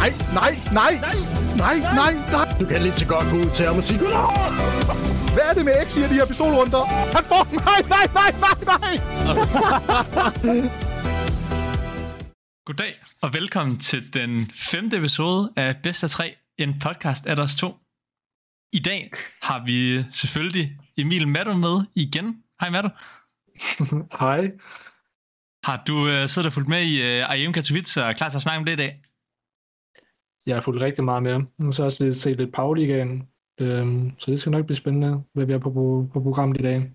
Nej, nej, nej, nej, nej, nej. Du kan lige så godt gå ud til ham og sige! Hvad er det med X i de her pistolrunder? Han får. Nej, nej, nej, nej, nej. Goddag og velkommen til den femte episode af Bedst af 3, en podcast af os to. I dag har vi selvfølgelig Emil Maddo med igen. Hej Maddo. Hej. Har du uh, siddet og fulgt med i uh, IM Katowice og er klar til at snakke om det i dag? Jeg har fulgt rigtig meget med. Jeg har så også lidt, set lidt Pauligaen. Øhm, så det skal nok blive spændende, hvad vi er på, på, på programmet i dag.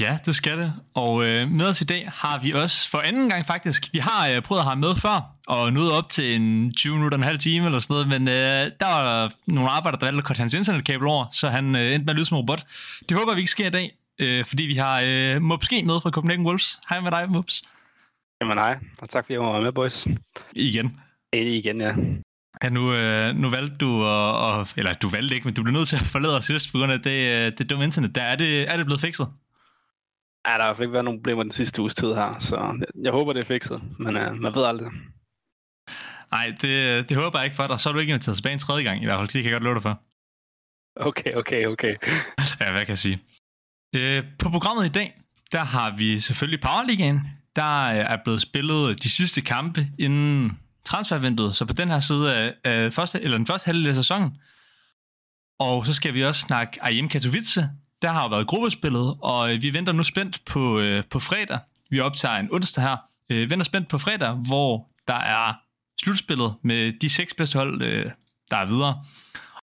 Ja, det skal det. Og øh, med os i dag har vi også for anden gang faktisk. Vi har øh, prøvet at have med før, og nåede op til en 20 minutter, en halv time eller sådan noget, men øh, der var nogle arbejdere, der valgte at korte hans internetkabel over, så han øh, endte med at lyde som robot. Det håber vi ikke sker i dag, øh, fordi vi har øh, Mupske med fra Copenhagen Wolves. Hej med dig, Mups. Jamen hej, og tak fordi jeg var med, boys. Igen. Enig igen, ja. Ja, nu, øh, nu valgte du, at, at, eller du valgte ikke, men du blev nødt til at forlade os sidst på grund af det, øh, det dumme internet. Der er det, er det blevet fikset? Ja, der har i hvert fald ikke været nogen problemer den sidste uges tid her, så jeg håber, det er fikset, men uh, man ved aldrig. Nej, det, det håber jeg ikke for dig. Så er du ikke inviteret tilbage en tredje gang i hvert fald. Det kan jeg godt love dig for. Okay, okay, okay. ja, hvad kan jeg sige? Øh, på programmet i dag, der har vi selvfølgelig Powerligaen. Der er blevet spillet de sidste kampe inden transfervinduet, så på den her side af, af første, eller den første halvdel af sæsonen. Og så skal vi også snakke IM Katowice. Der har jo været gruppespillet, og øh, vi venter nu spændt på, øh, på fredag. Vi optager en onsdag her. Øh, venter spændt på fredag, hvor der er slutspillet med de seks bedste hold, øh, der er videre.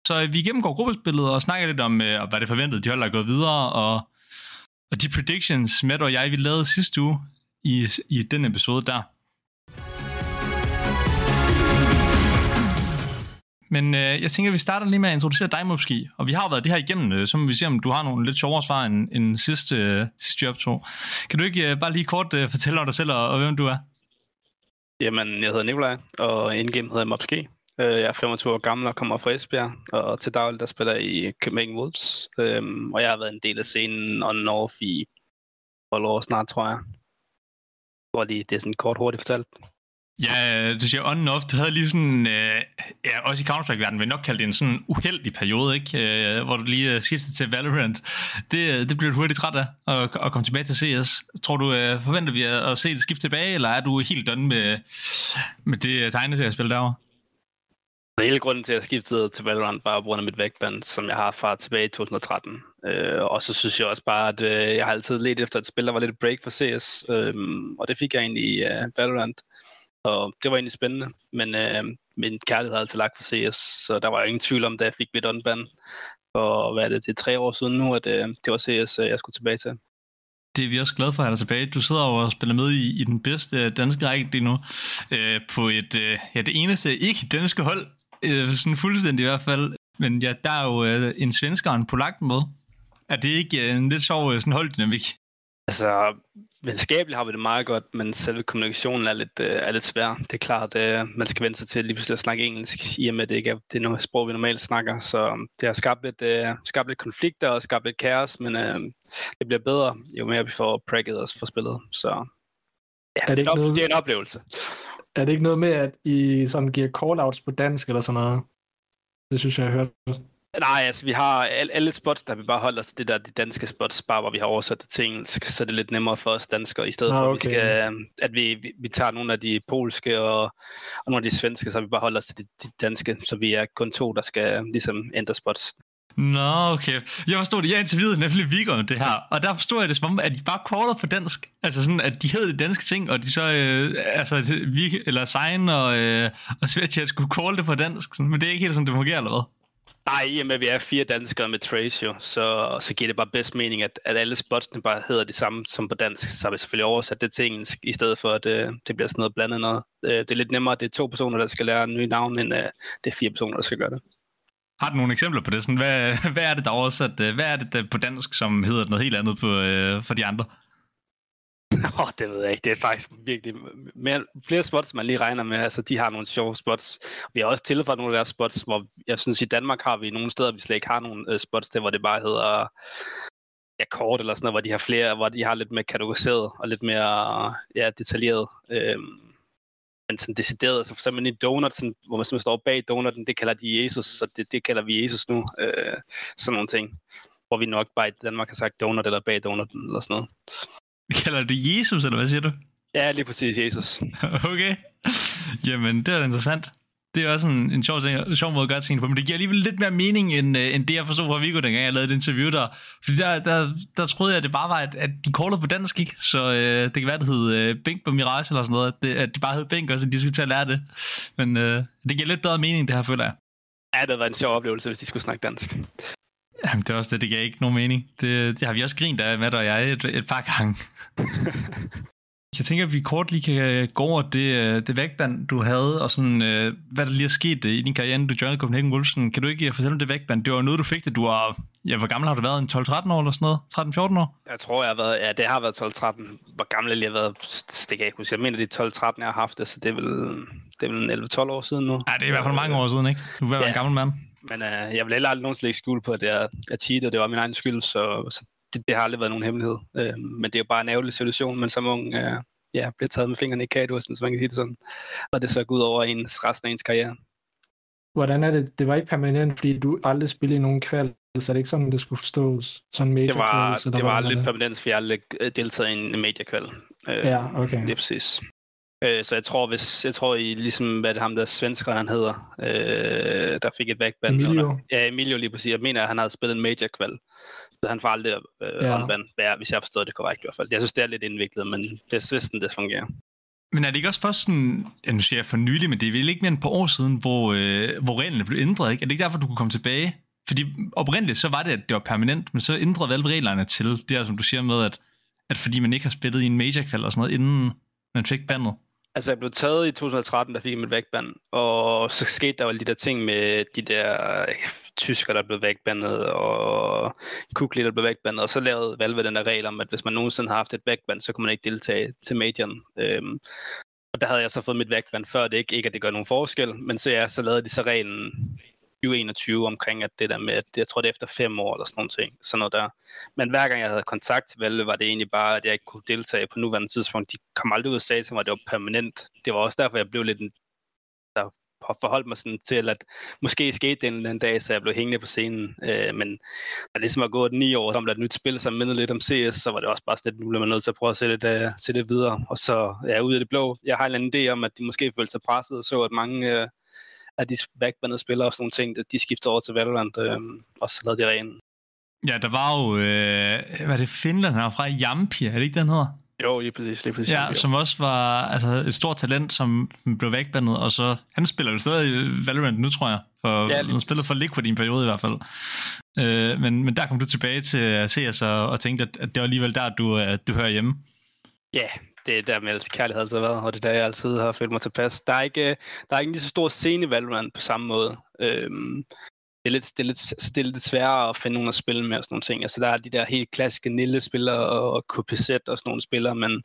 Så øh, vi gennemgår gruppespillet og snakker lidt om, øh, hvad det forventede, de hold, der er gået videre, og, og de predictions, Matt og jeg, vi lavede sidste uge i, i den episode der. Men øh, jeg tænker, at vi starter lige med at introducere dig, Mopski. Og vi har været det her igennem, øh, så må vi se, om du har nogle lidt sjovere svar end, end sidste, øh, sidste optog. Kan du ikke øh, bare lige kort øh, fortælle om dig selv og, og hvem du er? Jamen, jeg hedder Nikolaj, og indgame hedder jeg Mopski. Øh, jeg er 25 år gammel og kommer fra Esbjerg, og til daglig der spiller jeg i Copenhagen Wolves. Øhm, og jeg har været en del af scenen on and off i 12 år snart, tror jeg. Hvor lige, det er sådan kort hurtigt fortalt. Ja, du siger on and off. Du havde lige sådan, øh, ja, også i Counter-Strike-verdenen, vil nok kalde det en sådan uheldig periode, ikke? Øh, hvor du lige øh, skiftede til Valorant. Det, øh, det bliver du hurtigt træt af, at, at komme tilbage til CS. Tror du, øh, forventer vi at, at se det skifte tilbage, eller er du helt done med, med det øh, tegneserie-spil derovre? Hele grunden til, at jeg skiftede til Valorant var på grund af mit vægtband, som jeg har fra tilbage i 2013. Øh, og så synes jeg også bare, at øh, jeg har altid let efter et spil, der var lidt break for CS. Øh, og det fik jeg egentlig i øh, Valorant. Og det var egentlig spændende, men øh, min kærlighed havde altid lagt for CS, så der var ingen tvivl om, da jeg fik mit unban for, hvad er det, det er tre år siden nu, at øh, det var CS, øh, jeg skulle tilbage til. Det er vi også glade for at have dig tilbage. Du sidder og spiller med i, i den bedste øh, danske række lige nu, øh, på et, øh, ja, det eneste ikke danske hold, øh, sådan fuldstændig i hvert fald. Men ja, der er jo øh, en svensker og en polak med. Er det ikke øh, en lidt sjov øh, sådan holddynamik? Altså, venskabeligt har vi det meget godt, men selve kommunikationen er lidt, øh, er lidt svær. Det er klart, at øh, man skal vende sig til lige pludselig at snakke engelsk, i og med at det ikke er det er noget sprog, vi normalt snakker. Så det har skabt lidt, øh, skabt lidt konflikter og skabt lidt kaos, men øh, det bliver bedre, jo mere vi får pragget os for spillet. Så ja, er det, det, er noget... det er en oplevelse. Er det ikke noget med, at I sådan giver call-outs på dansk eller sådan noget? Det synes jeg, jeg har hørt. Nej, altså vi har alle spots, der vi bare holder os det der de danske spots, bare hvor vi har oversat det til engelsk, så det er lidt nemmere for os danskere, i stedet ah, for at vi skal, at vi, vi, vi tager nogle af de polske og, og nogle af de svenske, så vi bare holder os til de, de danske, så vi er kun to, der skal ligesom ændre spots. Nå, okay. Jeg forstod det. Jeg interviewede nemlig Viggo det her, og der forstod jeg det som om, at de bare callede på dansk. Altså sådan, at de hed de danske ting, og de så, øh, altså, vi, eller Sein og, øh, og Svetja skulle call det på dansk. Sådan, men det er ikke helt sådan, det fungerer, eller hvad? Nej, i og med at vi er fire danskere med Trace jo, så, så giver det bare bedst mening, at, at alle spotsene bare hedder det samme som på dansk. Så har vi selvfølgelig oversat det til engelsk, i stedet for at det, øh, det bliver sådan noget blandet noget. Det, øh, det er lidt nemmere, at det er to personer, der skal lære nye navn, end uh, det er fire personer, der skal gøre det. Har du nogle eksempler på det? Sådan, hvad, hvad er det, der er oversat? Øh, hvad er det der på dansk, som hedder noget helt andet på, uh, for de andre? Åh, oh, det ved jeg ikke. Det er faktisk virkelig mere, flere spots, man lige regner med. Altså, de har nogle sjove spots. Vi har også tilføjet nogle af deres spots, hvor jeg synes, i Danmark har vi nogle steder, vi slet ikke har nogle uh, spots til, hvor det bare hedder ja, kort eller sådan noget, hvor de har flere, hvor de har lidt mere kategoriseret og lidt mere ja, detaljeret. Øhm, men sådan decideret, så for eksempel i donut, sådan, hvor man simpelthen står bag donuten, det kalder de Jesus, så det, det kalder vi Jesus nu. Øh, sådan nogle ting. Hvor vi nok bare i Danmark har sagt donut eller bag donutten eller sådan noget. Kalder du Jesus, eller hvad siger du? Ja, lige præcis Jesus. okay. Jamen, det er interessant. Det er også en, en sjov, ting, en sjov måde at gøre tingene på, men det giver alligevel lidt mere mening, end, uh, end det, jeg forstod fra Viggo, dengang jeg lavede et interview der. Fordi der, der, der troede jeg, at det bare var, at, at de callede på dansk, ikke? Så uh, det kan være, det hed uh, Bink på Mirage eller sådan noget, at, det, at de bare hed Bink, og så de skulle til at lære det. Men uh, det giver lidt bedre mening, det her, føler jeg. Ja, det var en sjov oplevelse, hvis de skulle snakke dansk. Jamen, det er også det, det gav ikke nogen mening. Det, det har vi også grint af, med dig og jeg, et, et par gange. Jeg tænker, at vi kort lige kan gå over det, øh, det vægtband, du havde, og sådan, øh, hvad der lige er sket øh, i din karriere, du joinede Copenhagen Wolves. Kan du ikke fortælle om det vægtband? Det var noget, du fik det. Du var, ja, hvor gammel har du været? En 12-13 år eller sådan noget? 13-14 år? Jeg tror, jeg har været, ja, det har været 12-13. Hvor gammel jeg har været, det kan jeg ikke huske. Jeg mener, det er 12-13, jeg har haft det, så det er vel, det er vel 11-12 år siden nu. Ja, det er i hvert fald mange år siden, ikke? Du er ja. en gammel mand. Men uh, jeg vil heller aldrig nogensinde lægge skjul på, at jeg, jeg cheatede, det var min egen skyld, så, så det, det, har aldrig været nogen hemmelighed. Uh, men det er jo bare en ærgerlig situation, men som ung, uh, ja, bliver taget med fingrene i kagedursen, så man kan sige det sådan. Og det så går ud over ens, resten af ens karriere. Hvordan er det? Det var ikke permanent, fordi du aldrig spillede i nogen kval, så er det ikke sådan, det skulle forstås? Sådan major det var, kval, det var aldrig det? permanent, fordi jeg aldrig øh, deltaget i en major kval. Øh, ja, okay. Det er præcis. Øh, så jeg tror, hvis, jeg tror i ligesom, hvad det ham der svensker, han hedder, øh, der fik et backband. Emilio. Under, ja, Emilio lige præcis. Jeg mener, at han havde spillet en major kval. Så han får aldrig øh, ja. åndvand, hvis jeg har forstået det korrekt i hvert fald. Jeg synes, det er lidt indviklet, men det er sådan, det fungerer. Men er det ikke også først sådan, ja, nu siger jeg for nylig, men det er vel ikke mere end et par år siden, hvor, øh, hvor reglerne blev ændret, ikke? Er det ikke derfor, du kunne komme tilbage? Fordi oprindeligt så var det, at det var permanent, men så ændrede vel reglerne til det, er, som du siger med, at, at fordi man ikke har spillet i en major kval og sådan noget, inden man fik bandet. Altså, jeg blev taget i 2013, der fik jeg mit vægtband, og så skete der jo de der ting med de der tysker, der blev vægtbandet, og Kukli, der blev vægtbandet, og så lavede Valve den der regel om, at hvis man nogensinde har haft et vægtband, så kunne man ikke deltage til majoren. Øhm, og der havde jeg så fået mit vægtband før det ikke, ikke at det gør nogen forskel, men så, ja, så lavede de så reglen 2021 omkring, at det der med, at jeg tror det er efter fem år eller sådan noget ting, sådan noget der. Men hver gang jeg havde kontakt til Valve, var det egentlig bare, at jeg ikke kunne deltage på nuværende tidspunkt. De kom aldrig ud og sagde til mig, at det var permanent. Det var også derfor, jeg blev lidt en, der forholdt mig sådan til, at måske skete det en eller anden dag, så jeg blev hængende på scenen. Øh, men da det ligesom har gået ni år, så der et nyt spil, som mindede lidt om CS, så var det også bare sådan, at nu bliver man nødt til at prøve at sætte det, uh, øh, sætte det videre. Og så er ja, ude af det blå. Jeg har en eller anden idé om, at de måske følte sig presset og så, at mange uh, af de backbandede spillere og sådan nogle ting, de skifter over til Valorant, øh, og så lavede de rene. Ja, der var jo, øh, hvad er det, Finland her fra Jampi, er det ikke den hedder? Jo, lige præcis, lige præcis. Ja, jo. som også var altså, et stort talent, som blev vækbandet, og så, han spiller jo stadig Valorant nu, tror jeg, for, ja, han spillede for Liquid i en periode i hvert fald. Øh, men, men der kom du tilbage til CS og, og tænkte, at, at det var alligevel der, du, at du hører hjemme. Ja, det er der med kærlighed altid har været, og det er der, jeg altid har følt mig tilpas. Der er ikke, der er ikke lige så stor scene i Valorant på samme måde. Øhm, det er, lidt, det, er lidt, det er lidt sværere at finde nogen at spille med og sådan nogle ting. Altså, der er de der helt klassiske Nille-spillere og KPZ og sådan nogle spillere, men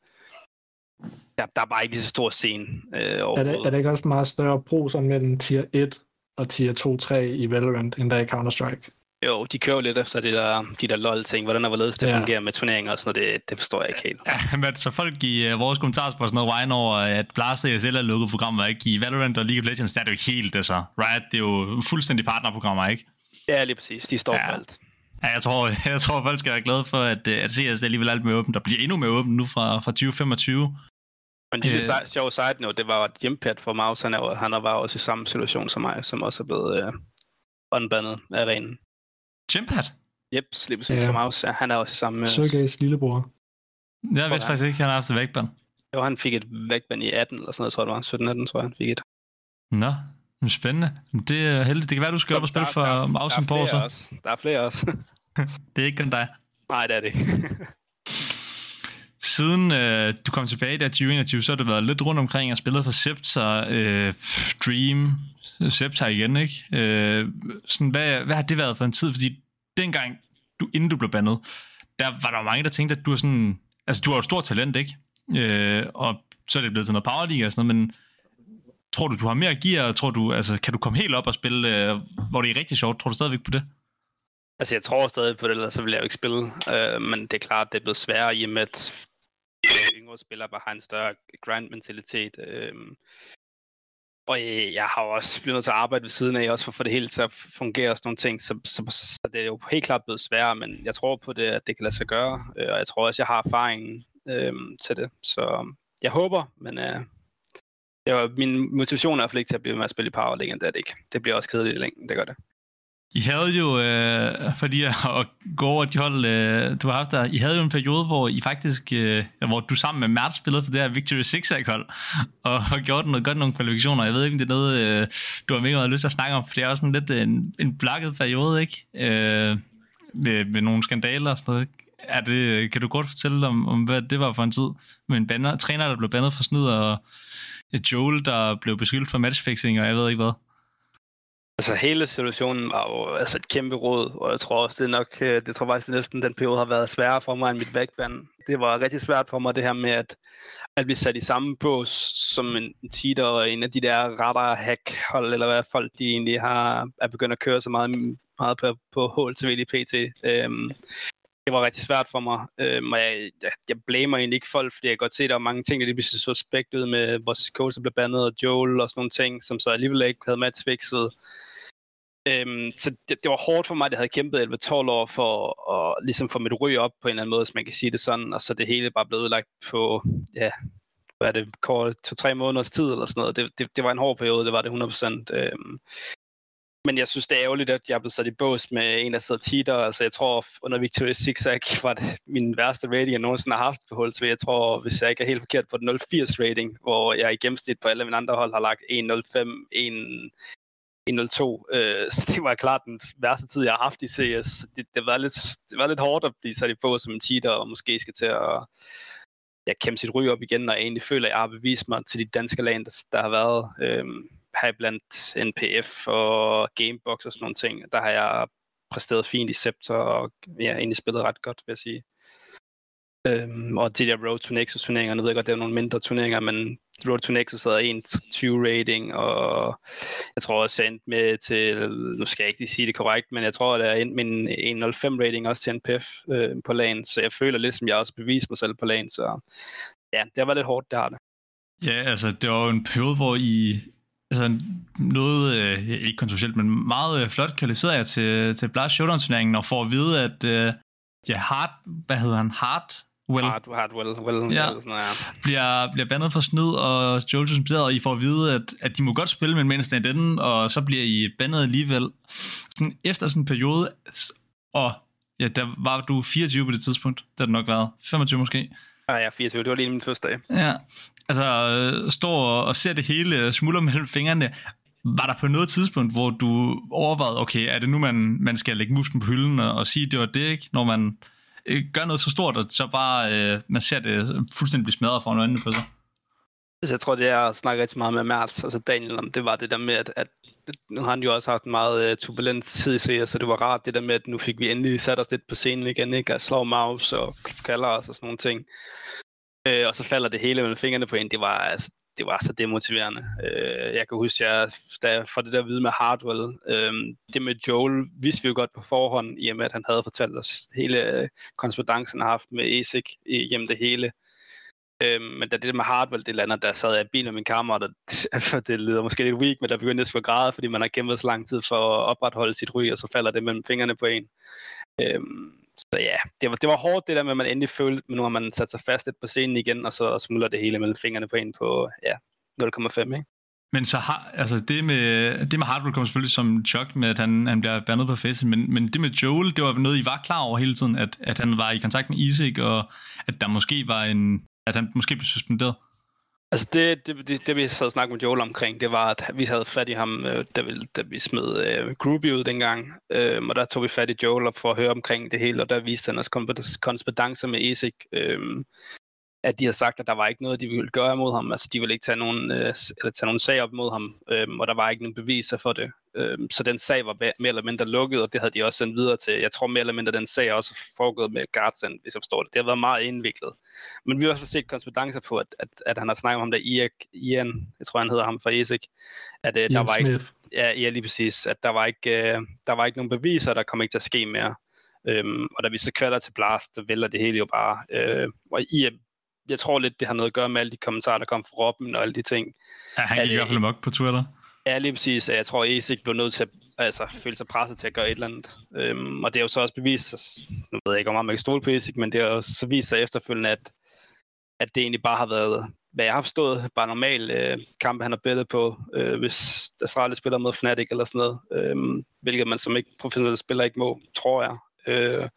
der, der er bare ikke lige så stor scene. Øh, er, det, er det ikke også meget større pro sådan mellem tier 1 og tier 2-3 i Valorant, end der i Counter-Strike? Jo, de kører lidt efter de der, de der lol-ting. Hvordan og hvorledes det ja. fungerer med turneringer og sådan noget, det, det forstår jeg ikke helt. Ja, men så folk i uh, vores kommentarspor sådan noget whine over, at Blast ESL er lukket programmer, ikke? I Valorant og League of Legends, der er det jo helt, altså. Riot, det er jo fuldstændig partnerprogrammer, ikke? Ja, lige præcis. De står ja. for alt. Ja, jeg tror, jeg tror, folk skal være glade for, at, øh, at CS er alligevel alt mere åbent. Der bliver endnu mere åbent nu fra, fra 2025. Men det øh, sjove side note, det var, at Jimpad for Maus, han, er, han var også i samme situation som mig, som også er blevet øh, unbandet af renen. Chimpad? Yep, slipper sig ja. fra Maus. Ja, han er også i samme... Sergejs lillebror. Jeg ved faktisk ikke, han har haft et vægtband. Jo, han fik et vægtband i 18 eller sådan noget, tror jeg det var. 17-18, tror jeg, han fik et. Nå, spændende. Det er heldigt. Det kan være, du skal op og spille for Mausen på så. Der er flere også. det er ikke kun dig. Nej, det er det Siden øh, du kom tilbage der 2021, så har du været lidt rundt omkring og spillet for Scepter, øh, Dream, Øh, scepter igen, ikke? Øh, sådan, hvad, hvad har det været for en tid? Fordi dengang, du, inden du blev bandet, der var der mange, der tænkte, at du er sådan... Altså, du har jo et stort talent, ikke? Øh, og så er det blevet til noget Power League og sådan noget, men tror du, du har mere gear? Tror du, altså, kan du komme helt op og spille, øh, hvor det er rigtig sjovt? Tror du stadigvæk på det? Altså, jeg tror stadig på det, ellers så vil jeg jo ikke spille. Øh, men det er klart, det er blevet sværere i og med, at yngre spillere bare har en større grind-mentalitet. Øh, og øh, jeg har også blevet nødt til at arbejde ved siden af, også for at få det hele til at fungere og sådan nogle ting, så, så, så, så det er jo helt klart blevet sværere, men jeg tror på det, at det kan lade sig gøre, øh, og jeg tror også, jeg har erfaringen øh, til det, så øhm, jeg håber, men øh, jeg, min motivation er i hvert fald ikke til at blive med at spille i Power League, det er det ikke. Det bliver også kedeligt i længden, det gør det. I havde jo, øh, fordi at gå over de hold, øh, du har haft der, I havde jo en periode, hvor I faktisk, øh, hvor du sammen med Mert spillede for det her Victory 6 hold, og og gjort noget godt nogle kvalifikationer. Jeg ved ikke, om det er noget, øh, du har mega meget lyst til at snakke om, for det er også en lidt øh, en, en blakket periode, ikke? Øh, med, med nogle skandaler og sådan noget. Er det, øh, kan du godt fortælle om, om, hvad det var for en tid? Med en banner, træner, der blev bandet for snyd, og Joel, der blev beskyldt for matchfixing, og jeg ved ikke hvad. Altså hele situationen var jo altså et kæmpe råd, og jeg tror også, det er nok, øh, det tror faktisk næsten den periode har været sværere for mig end mit backband. Det var rigtig svært for mig det her med at, at blive sat i samme bås som en cheater og en af de der radar hack hold, eller hvad folk de egentlig har, er begyndt at køre så meget, meget på, på HLTV PT. Øhm, det var rigtig svært for mig, øhm, og jeg, jeg, jeg blamer egentlig ikke folk, fordi jeg kan godt se, at der var mange ting, der lige pludselig så suspekt ud med vores coach, der blev bandet, og Joel og sådan nogle ting, som så alligevel ikke havde matchfixet. Øhm, så det, det, var hårdt for mig, at jeg havde kæmpet 11-12 år for at ligesom få mit ryg op på en eller anden måde, hvis man kan sige det sådan, og så det hele bare blev udlagt på, ja, hvad er det, kort, to-tre måneders tid eller sådan noget. Det, det, det var en hård periode, det var det 100%. Øhm, men jeg synes, det er ærgerligt, at jeg blev sat i bås med en, der sidder cheater. Altså, jeg tror, under Victoria's Zigzag var det min værste rating, jeg nogensinde har haft på hold. Så jeg tror, hvis jeg ikke er helt forkert, på den 080 rating, hvor jeg i gennemsnit på alle mine andre hold har lagt 105, 1, 102. Øh, så det var klart den værste tid, jeg har haft i CS. Det, det, var lidt, det var lidt hårdt at blive sat i på som en cheater, og måske skal til at ja, kæmpe sit ryg op igen, og jeg egentlig føler, at jeg har bevist mig til de danske land, der, der har været øh, her blandt NPF og Gamebox og sådan nogle ting. Der har jeg præsteret fint i Scepter, og ja, egentlig spillet ret godt, vil jeg sige. Øhm, og de der Road to Nexus turneringer, nu ved jeg godt, det er nogle mindre turneringer, men Road to Nexus havde 1-20 rating, og jeg tror også, jeg endte med til, nu skal jeg ikke lige sige det korrekt, men jeg tror, at jeg endte med en 1.05 rating også til NPF øh, på lagen, så jeg føler lidt, som jeg også beviser mig selv på lagen, så ja, det var lidt hårdt, det har det. Ja, altså, det var jo en periode, hvor I altså noget, øh, ikke kontroversielt, men meget øh, flot kvalificerede jer til, til Blast Showdown-turneringen, og får at vide, at øh, ja, Hart, hvad hedder han, Hart Well, hard, Hardwell, well, ja, well, sådan noget, ja. bliver, bliver bandet for snyd, og Joel suspenderet, og I får at vide, at, at de må godt spille med mens den, og så bliver I bandet alligevel. Sådan, efter sådan en periode, og ja, der var du 24 på det tidspunkt, det har det nok været, 25 måske. Ja, ja, 24, det var lige min første dag. Ja, altså står og ser det hele smuldre mellem fingrene. Var der på noget tidspunkt, hvor du overvejede, okay, er det nu, man, man skal lægge musken på hylden og, og sige, det var det, ikke? Når man øh, gør noget så stort, at så bare øh, man ser det fuldstændig blive smadret foran øjnene på sig. Altså, jeg tror, det er at snakke rigtig meget med Mertz, altså Daniel, om det var det der med, at, at nu har han jo også haft en meget uh, turbulent tid i CS, så det var rart det der med, at nu fik vi endelig sat os lidt på scenen igen, ikke? At slå mouse og kalder os og sådan nogle ting. Øh, og så falder det hele mellem fingrene på en. Det var, altså, det var så demotiverende. Øh, jeg kan huske, jeg, da jeg får det der at vide med Hardwell, øh, det med Joel vidste vi jo godt på forhånd, i og med at han havde fortalt os hele øh, korrespondancen har haft med ESIC igennem det hele. Øh, men da det der med Hardwell, det lander, der sad jeg i bilen med min kammerat, og det, det lyder måske lidt weak, men der begyndte jeg at græde, fordi man har kæmpet så lang tid for at opretholde sit ry, og så falder det mellem fingrene på en. Øh, så ja, det var, det var hårdt det der med, at man endelig følte, men nu har man sat sig fast lidt på scenen igen, og så smuldrer det hele mellem fingrene på en på ja, 0,5, ikke? Men så har, altså det med, det med Hardwell kommer selvfølgelig som chok med, at han, han bliver bandet på festen, men, men det med Joel, det var noget, I var klar over hele tiden, at, at han var i kontakt med Isaac, og at der måske var en, at han måske blev suspenderet. Altså det, det, det, det vi sad og snakkede med Joel omkring, det var, at vi havde fat i ham, øh, da vi, da vi smed øh, Groovy ud dengang. Øh, og der tog vi fat i Joel for at høre omkring det hele, og der viste han os korrespondancer med ESIC. Øh, at de har sagt, at der var ikke noget, de ville gøre imod ham. Altså, de ville ikke tage nogen, øh, eller tage nogen sag op mod ham, øh, og der var ikke nogen beviser for det. Øh, så den sag var mere eller mindre lukket, og det havde de også sendt videre til. Jeg tror mere eller mindre, den sag også foregået med Guardsend, hvis jeg forstår det. Det har været meget indviklet. Men vi har også set korrespondancer på, at, at, at han har snakket om der Ian, Ian, jeg tror han hedder ham fra ESIC, at øh, der var Smith. ikke, ja, ja, lige præcis, at der var ikke, øh, der var ikke nogen beviser, der kom ikke til at ske mere. Øhm, og da vi så kvalder til Blast, så vælger det hele jo bare. Øh, og Ian jeg tror lidt, det har noget at gøre med alle de kommentarer, der kom fra Robben og alle de ting. Ja, han gik i hvert fald mok på Twitter. Ja, lige præcis. Jeg tror, Esik blev nødt til at altså, føle sig presset til at gøre et eller andet. Øhm, og det er jo så også bevist, nu ved jeg ikke, hvor meget man kan stole på Esik, men det har jo så vist sig efterfølgende, at, at det egentlig bare har været, hvad jeg har forstået, bare normal øh, kampe, han har bettet på, øh, hvis Astralis spiller mod Fnatic eller sådan noget, øh, hvilket man som ikke professionelle spiller ikke må, tror jeg. Øh,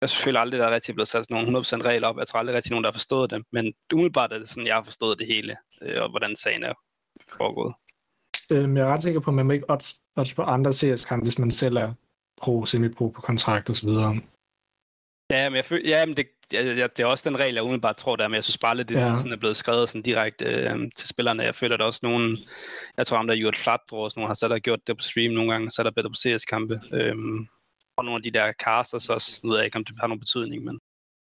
jeg selvfølgelig aldrig, der er rigtig blevet sat sådan nogle 100% regler op. Jeg tror aldrig rigtig nogen, der har forstået det. Men umiddelbart er det sådan, jeg har forstået det hele, øh, og hvordan sagen er foregået. Øhm, jeg er ret sikker på, at man må ikke odds, odds på andre CS-kampe, hvis man selv er pro, semi-pro på kontrakt osv. Ja, men, jeg føl- ja, men det, ja, ja, det er også den regel, jeg umiddelbart tror, der er, men jeg synes bare lidt, det Ja. sådan er blevet skrevet sådan direkte øh, til spillerne. Jeg føler, at der er også nogen, jeg tror, ham der Jurt Flatdro, og sådan nogen har så der gjort det på stream nogle gange, så er der bedre på CS-kampe. Øhm, og nogle af de der casters også, nu ved jeg ikke, om det har nogen betydning, men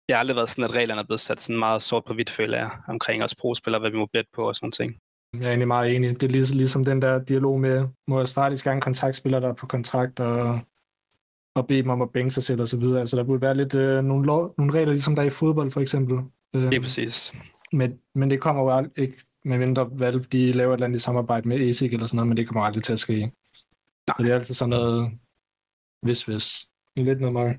det har aldrig været sådan, at reglerne er blevet sat sådan meget sort på hvidt, føler jeg, omkring os pro-spillere, hvad vi må bet på og sådan ting. Jeg er egentlig meget enig. Det er ligesom, ligesom den der dialog med, må jeg starte gang kontaktspiller, der er på kontrakt, og, og bede dem om at bænke sig selv osv. Altså der burde være lidt øh, nogle, lov, nogle regler, ligesom der er i fodbold for eksempel. Øh, Det er præcis. men, men det kommer jo aldrig, ikke, medmindre Valve de laver et eller andet i samarbejde med ASIC eller sådan noget, men det kommer aldrig til at ske. Så det er altid sådan noget hvis hvis. Lidt noget meget.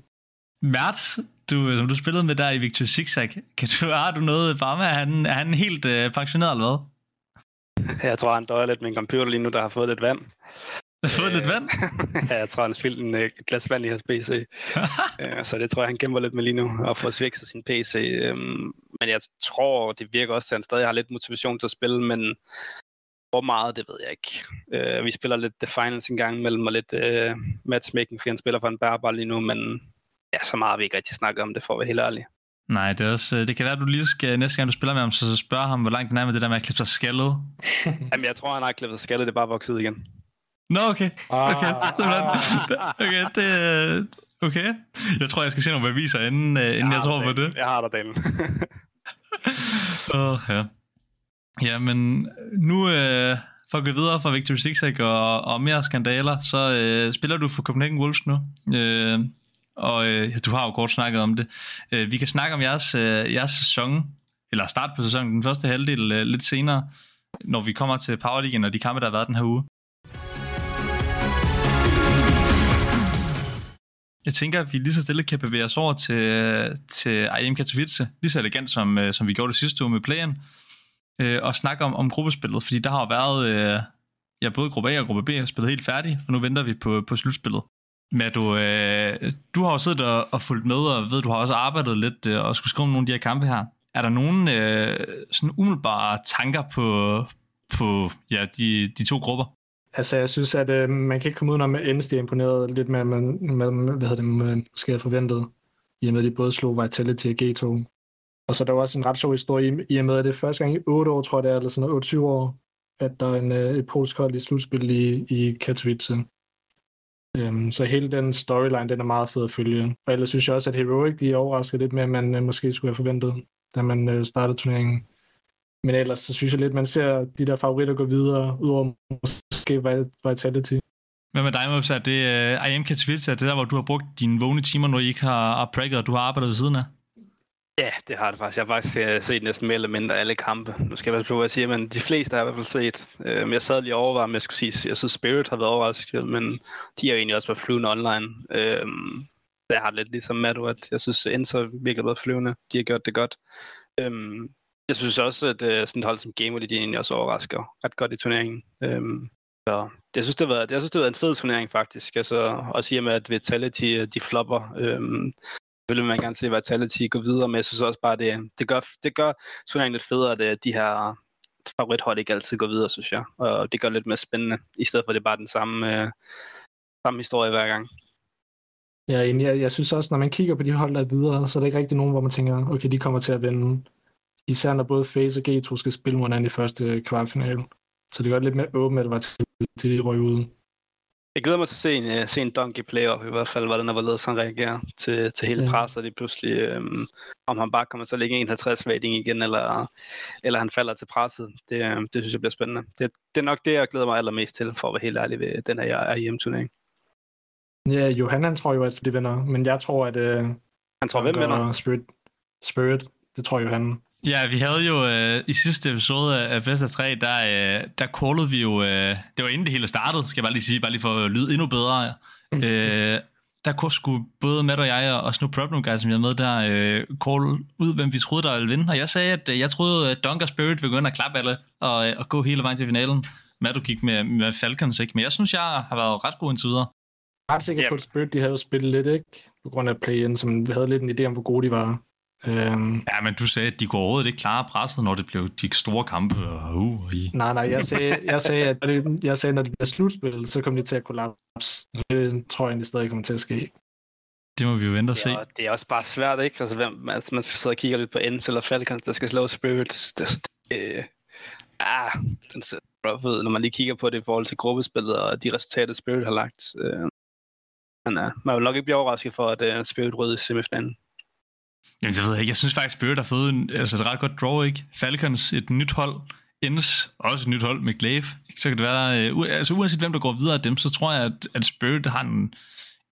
Mertz, du, som du spillede med der i Victor Zigzag, kan du, har du noget bare med? Er han, er han helt øh, pensioneret eller hvad? Jeg tror, han døjer lidt med en computer lige nu, der har fået lidt vand. Har fået lidt vand? ja, jeg tror, han har spildt en uh, glas vand i hans PC. uh, så det tror jeg, han kæmper lidt med lige nu, og får svækset sin PC. Um, men jeg tror, det virker også til, at han stadig har lidt motivation til at spille, men hvor meget, det ved jeg ikke. Uh, vi spiller lidt The Finals en gang imellem, og lidt uh, matchmaking, fordi han spiller for en bærbar lige nu, men ja, så meget har vi ikke rigtig snakket om det, for at være helt ærlig. Nej, det, er også, øh, det kan være, at du lige skal, næste gang du spiller med ham, så, så spørg ham, hvor langt den er med det der med at klippe sig skaldet. Jamen, jeg tror, han har klippet skaldet, det er bare vokset ud igen. Nå, okay. Okay, Ah. simpelthen. Okay, det, øh, okay. Jeg tror, jeg skal se nogle beviser, inden, øh, inden jeg, jeg tror på det. Jeg har dig, Daniel. Åh, ja. Ja, men øh, nu øh, for at gå videre fra Victor Zigzag og, og mere skandaler, så øh, spiller du for Copenhagen Wolves nu. Øh, og øh, du har jo kort snakket om det. Øh, vi kan snakke om jeres, øh, jeres sæson, eller start på sæsonen, den første halvdel øh, lidt senere, når vi kommer til Power League og de kampe, der har været den her uge. Jeg tænker, at vi lige så stille kan bevæge os over til, øh, til IM Katowice, lige så elegant som, øh, som vi gjorde det sidste uge med playen, øh, og snakke om, om gruppespillet, fordi der har været øh, ja, både gruppe A og gruppe B er spillet helt færdigt, og nu venter vi på, på slutspillet. Men du, øh, du har jo siddet og, og fulgt med, og ved, du har også arbejdet lidt øh, og skulle skrive nogle af de her kampe her. Er der nogen øh, sådan umiddelbare tanker på, på ja, de, de to grupper? Altså, jeg synes, at øh, man kan ikke komme udenom, at Eneste er imponeret lidt mere, med, med, hvad hedder det, man måske havde forventet, i og med, at de både slog Vitality og G2. Og så er der også en ret sjov historie, i- og med, at det er første gang i 8 år, tror jeg det er, eller sådan noget, 28 år, at der er en, øh, et polsk hold i slutspil i, i Katowice. Øhm, så hele den storyline, den er meget fed at følge. Og ellers synes jeg også, at Heroic, de overrasker lidt mere, end man øh, måske skulle have forventet, da man øh, startede turneringen. Men ellers så synes jeg lidt, man ser de der favoritter gå videre, udover måske Vitality. Hvad med dig, Mops? Er det øh, uh, IM Katowice, er det der, hvor du har brugt dine vågne timer, når I ikke har, har prækket, og du har arbejdet ved siden af? Ja, det har det faktisk. Jeg har faktisk øh, set næsten mere eller mindre alle kampe. Nu skal jeg bare på, hvad jeg siger, men de fleste har jeg i hvert fald set. Men jeg sad lige og overvejede, om jeg skulle sige, jeg synes Spirit har været overrasket, men de har jo egentlig også været flyvende online. Øh, jeg har det lidt ligesom Mado, at jeg synes, Enzo har virkelig været flyvende. De har gjort det godt. Øh, jeg synes også, at øh, sådan et hold som Gamer, de egentlig også overrasker ret godt i turneringen. Øh, så jeg synes, det har været, jeg synes, det har været en fed turnering faktisk. Altså, også i og med, at Vitality, øh, de flopper. Øh, Selvfølgelig vil man gerne se Vitality gå videre, men jeg synes også bare, det, det, gør, det gør turneringen lidt federe, at øh, de her favorithold ikke altid går videre, synes jeg. Og det gør det lidt mere spændende, i stedet for at det er bare den samme, øh, samme historie hver gang. Ja, jeg, jeg synes også, når man kigger på de hold, der er videre, så er der ikke rigtig nogen, hvor man tænker, okay, de kommer til at vinde. Især når både FaZe og G2 skal spille mod hinanden i første kvartfinale. Så det gør det lidt mere åbent, at det var til, til de røg ud. Jeg glæder mig til at se en, uh, se en Donkey playoff, i hvert fald, hvordan der var ledet, han reagerer til, til hele Ja. presset lige pludselig. Øhm, om han bare kommer til at ligge 51 rating igen, eller, eller han falder til presset. Det, øh, det synes jeg bliver spændende. Det, det er nok det, jeg glæder mig allermest til, for at være helt ærlig ved den her IM-turnering. Ja, Johan, han tror jo, at de vinder, men jeg tror, at uh, Han tror, hvem vinder? Spirit, Spirit, det tror jeg, Johan. Ja, vi havde jo øh, i sidste episode af Best of 3, der, øh, der callede vi jo, øh, det var inden det hele startede, skal jeg bare lige sige, bare lige for at lyde endnu bedre. øh, der skulle både Matt og jeg og Snoop Problem Guy, som jeg er med der, øh, call ud, hvem vi troede, der ville vinde. Og jeg sagde, at øh, jeg troede, at Dunker Spirit ville gå ind og klappe alle og, øh, og gå hele vejen til finalen. Matt, du gik med, med Falcons, ikke? Men jeg synes, jeg har været ret god indtil videre. Jeg er ret sikker på, at Spirit de havde spillet lidt, ikke? På grund af play-in, som vi havde lidt en idé om, hvor gode de var. Øhm, ja, men du sagde, at de går overhovedet ikke klare presset, når det blev de store kampe. Og, uh, i. Nej, nej, jeg sagde, jeg sagde, at det, jeg sagde, når det bliver slutspil, så kommer de til at kollapse. Det tror jeg egentlig stadig kommer til at ske. Det må vi jo vente og se. Ja, det er også bare svært, ikke? Altså, hvem, altså man skal sidde og kigge lidt på Ends eller Falcons, der skal slå Spirit. Det, det, øh, ah, den ser når man lige kigger på det i forhold til gruppespillet og de resultater, Spirit har lagt. Øh, men ja, man vil nok ikke blive overrasket for, at uh, Spirit rød i semifinalen. Jamen, det ved jeg ikke. Jeg synes faktisk, Spirit har fået en, altså et ret godt draw, ikke? Falcons, et nyt hold. Ends, også et nyt hold med Glaive. Så kan det være, uh, altså uanset hvem der går videre af dem, så tror jeg, at, at Spirit har en,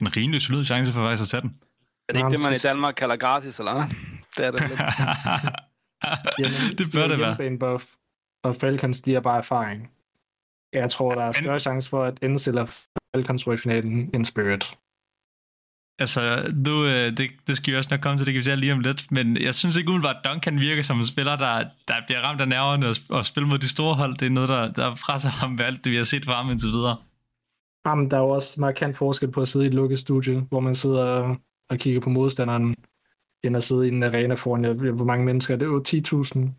en rimelig solid chance for faktisk at tage den. Er det ikke det, man i Danmark kalder gratis, eller hvad? Det er det lidt. Jamen, det bør det være. Buff, og Falcons, de har bare erfaring. Jeg tror, der er større chance for, at Ends eller Falcons i finalen end Spirit. Altså, nu, øh, det, det skal vi også nok komme til, det kan vi se lige om lidt, men jeg synes ikke umiddelbart, at Duncan virker som en spiller, der, der bliver ramt af nerverne og, og mod de store hold. Det er noget, der, der presser ham ved alt det, vi har set fra ham indtil videre. Jamen, der er jo også markant forskel på at sidde i et lukket studie, hvor man sidder og, kigger på modstanderen, end at sidde i en arena foran, jeg, hvor mange mennesker, det er jo 10.000.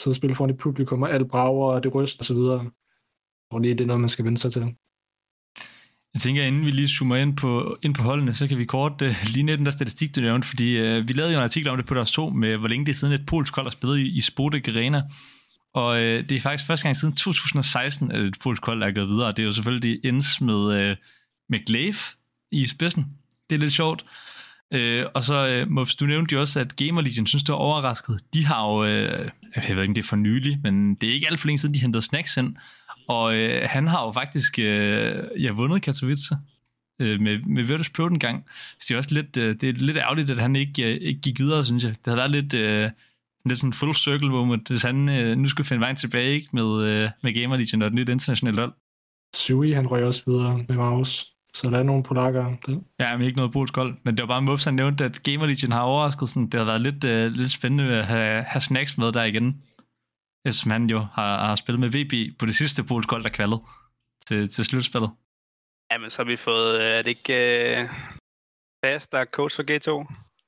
Så spille foran et publikum, og alt brager, og det ryster osv. Og det er noget, man skal vende sig til. Jeg tænker, inden vi lige zoomer ind på, ind på holdene, så kan vi kort uh, lige ned den der statistik, du nævnte, fordi uh, vi lavede jo en artikel om det på deres to, med hvor længe det er siden et polsk hold har spillet i, i Spodek Arena. Og uh, det er faktisk første gang siden 2016, at et polsk hold er gået videre. Det er jo selvfølgelig ends med, uh, med Glaive i spidsen. Det er lidt sjovt. Uh, og så, uh, Mops, du nævnte jo også, at Gamer Legion synes, du er overrasket. De har jo, uh, jeg ved ikke, det er for nylig, men det er ikke alt for længe siden, de hentede snacks ind. Og øh, han har jo faktisk øh, ja, vundet Katowice øh, med, med Virtus Pro den gang. Så det er også lidt, øh, det er lidt ærgerligt, at han ikke, øh, ikke gik videre, synes jeg. Det havde været lidt, øh, lidt sådan full circle moment, hvis han øh, nu skulle finde vejen tilbage ikke, med, øh, med Gamer Legion og et nyt internationalt hold. Sui, han røg også videre med Maus. Så der er nogle polakker. Det. Ja, men ikke noget polsk hold. Men det var bare Mops, han nævnte, at Gamer Legion har overrasket. Sådan, det har været lidt, øh, lidt spændende at have, have snacks med der igen som han jo har, har spillet med VB på det sidste polsk hold, der kvaldet til, til slutspillet. Jamen, så har vi fået, øh, er det ikke uh, Fast, der er coach for G2?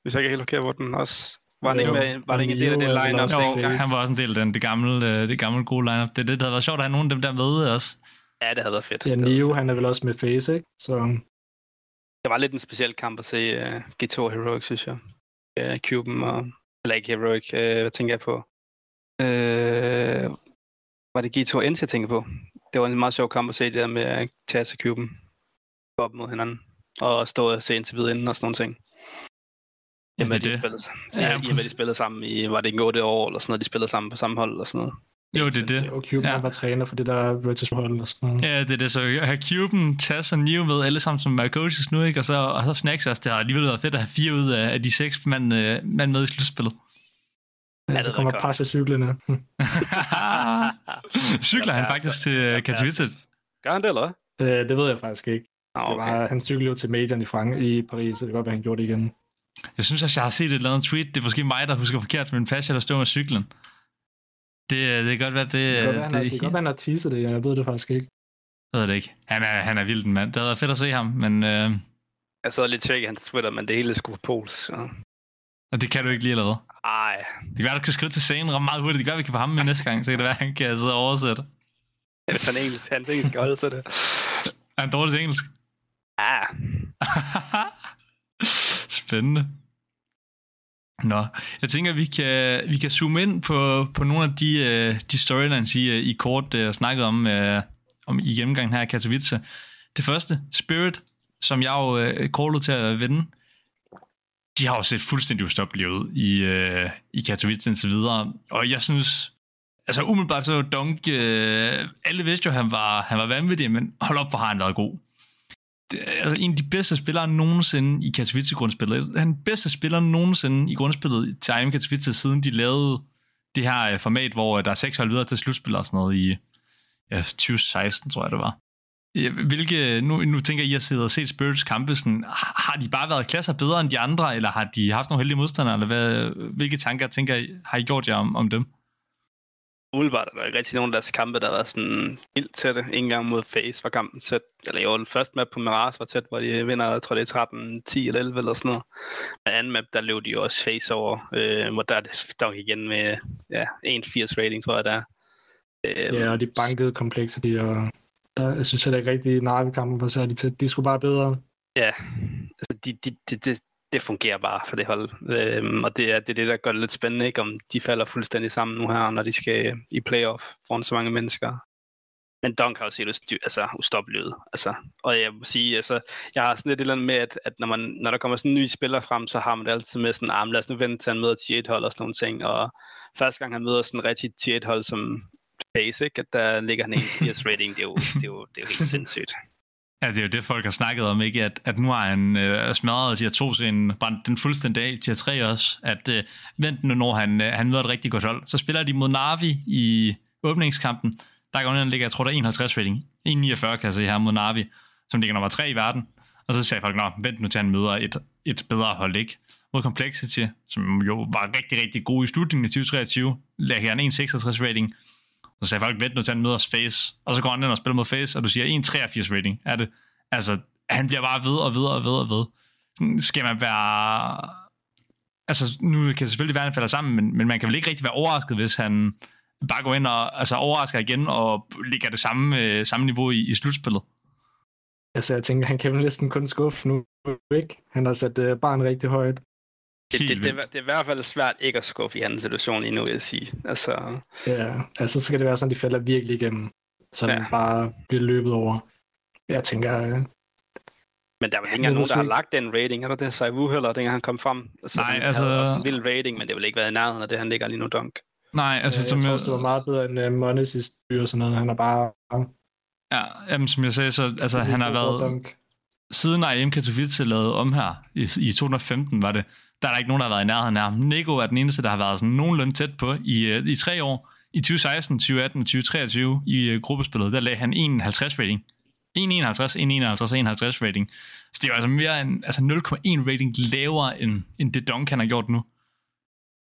Hvis jeg ikke helt forkert, hvor den også var han ikke, med, var det ikke en del af det line-up? Jo, han var også en del af den, det gamle, øh, det gamle gode line-up. Det, det, det havde været sjovt at have nogen af dem der med også. Ja, det havde været fedt. Ja, Neo, han er vel også med Face, ikke? Så... Det var lidt en speciel kamp at se uh, G2 Heroic, synes jeg. Uh, Cuben og... Eller ikke Heroic, uh, hvad tænker jeg på? Øh, var det G2 Ends, jeg tænker på? Det var en meget sjov kamp at se det der med Taz og Cuben op mod hinanden. Og stå og se indtil videre inden og sådan nogle ting. Ja, det de spillede, ja, ja, med, de spillede sammen i, var det ikke 8 år eller sådan noget, de spillede sammen på samme hold og sådan noget. Jo, det er det. Og Cuban ja. var træner for det der Virtus hold og sådan noget. Ja, det er det. Så at have Cuban, Taz og Neo med alle sammen som er coaches nu, ikke? Og så, og så Snacks også. Det har alligevel været fedt at have fire ud af, af de seks mand, øh, mand med i slutspillet. Ja, så kommer Pasha cyklerne. Cykler han faktisk til Katowice? Gør han det, eller hvad? Øh, det ved jeg faktisk ikke. Ah, okay. det var, han cyklede jo til Major i, Frank i Paris, så det kan godt være, han gjorde det igen. Jeg synes, at jeg har set et eller andet tweet. Det er måske mig, der husker forkert, men Pasha, der står med cyklen. Det, det kan godt være, det... Det kan godt være, han, det, det godt være, han har teaset det. Jeg ved det faktisk ikke. Jeg ved det ikke. Han er, han er vild, mand. Det havde været fedt at se ham, men... Øh... Jeg så lidt tjekket hans Twitter, men det hele skulle på pols. Så. Og det kan du ikke lige, hvad? Nej. Det kan være, du kan skrive til scenen ret meget hurtigt. Det gør, vi kan få ham med næste gang, så kan det være, han kan sidde og oversætte. Ja, det er engelsk. Han engelsk holde til det. Er han dårlig til engelsk? Ja. Spændende. Nå, jeg tænker, vi kan, vi kan zoome ind på, på nogle af de, uh, de storylines, I, uh, I kort uh, snakket om, uh, om i gennemgangen her i Katowice. Det første, Spirit, som jeg jo uh, callede til at vinde de har jo set fuldstændig ustoppelige ud i, øh, i Katowice indtil videre. Og jeg synes, altså umiddelbart så Dunk, øh, alle vidste jo, han var, han var vanvittig, men hold op, hvor har han været god. det er en af de bedste spillere nogensinde i Katowice-grundspillet. Altså, han er den bedste spiller nogensinde i grundspillet til IM Katowice, siden de lavede det her øh, format, hvor øh, der er seks hold videre til slutspil og sådan noget i ja, 2016, tror jeg det var. Hvilke, nu, nu tænker I at sidde og se Spurs kampe, sådan, har de bare været klasser bedre end de andre, eller har de haft nogle heldige modstandere, eller hvad, hvilke tanker tænker I, har I gjort jer om, om dem? Umiddelbart er der ikke rigtig nogen af deres kampe, der var sådan helt tætte. En gang mod Face var kampen tæt. Eller jo, den første map på Mirage var tæt, hvor de vinder, jeg tror det er 13, 10 eller 11 eller sådan noget. Den anden map, der løb de jo også Face over, øh, hvor der er det dog igen med ja, 1,80 rating, tror jeg der er. Øh, ja, og de bankede Complexity, og der, jeg synes heller ikke rigtig, at Narvi-kampen var særlig tæt. De skulle bare bedre. Ja, altså de, de, de, de, det fungerer bare for det hold. Øhm, og det er, det er det, der gør det lidt spændende, ikke? om de falder fuldstændig sammen nu her, når de skal i playoff foran så mange mennesker. Men Dunk har jo set altså, ustoppeligt altså, Og jeg må sige, altså, jeg har sådan lidt et eller andet med, at, at når, man, når der kommer sådan en ny spiller frem, så har man det altid med sådan, ah, lad os nu vente til han møder t hold og sådan nogle ting. Og første gang han møder sådan en rigtig t hold som Basic, at der ligger han en 80 rating, det er jo, det er jo, det er jo helt sindssygt. Ja, det er jo det, folk har snakket om, ikke? At, at nu har han øh, smadret tier 2 en brændt den fuldstændig af, tier 3 også. At øh, vent nu, når han, øh, han møder et rigtig godt hold. Så spiller de mod Navi i åbningskampen. Der går han ligger, jeg tror, der er 51 rating. 1,49 kan jeg se her mod Navi, som ligger nummer 3 i verden. Og så sagde folk, nå, vent nu til han møder et, et bedre hold, ikke? Mod Complexity, som jo var rigtig, rigtig god i slutningen af 2023, lægger han 1,66 rating. Så sagde folk, vent nu til han møder Face. Og så går han ind og spiller mod Face, og du siger 1,83 rating. Er det? Altså, han bliver bare ved og ved og ved og ved. Skal man være... Altså, nu kan det selvfølgelig være, at han falder sammen, men, men man kan vel ikke rigtig være overrasket, hvis han bare går ind og altså, overrasker igen og ligger det samme, øh, samme niveau i, i slutspillet. Altså, jeg tænker, han kan vel næsten kun skuffe nu, ikke? Han har sat øh, barn rigtig højt. Det, det, det, det, det er i hvert fald svært ikke at skuffe i hans situation endnu, vil jeg sige. Altså... Ja, altså så skal det være sådan, de falder virkelig igennem, så ja. bare bliver løbet over. Jeg tænker... Øh, men der er vel ikke engang nogen, der har lagt den rating, er der det? Sai Wu heller, dengang han kom frem? Altså, Nej, altså... havde også en vild rating, men det vil ikke være i nærheden af det, han ligger lige nu dunk. Nej, altså... Ja, jeg som tror, jeg... det var meget bedre end uh, Mones i styr og sådan noget. Han er bare... Ja, jamen, som jeg sagde, så altså, han har været... Dunk. Siden IM Katowice lavede om her, i, i 2015 var det, der er der ikke nogen, der har været i nærheden af ham. Nico er den eneste, der har været sådan nogenlunde tæt på i, øh, i tre år. I 2016, 2018 og 2023 i øh, gruppespillet, der lagde han 1,50 rating. 1,51, 1,51, 1,50 rating. Så det er jo altså mere end altså 0,1 rating lavere end, end det Duncan har gjort nu.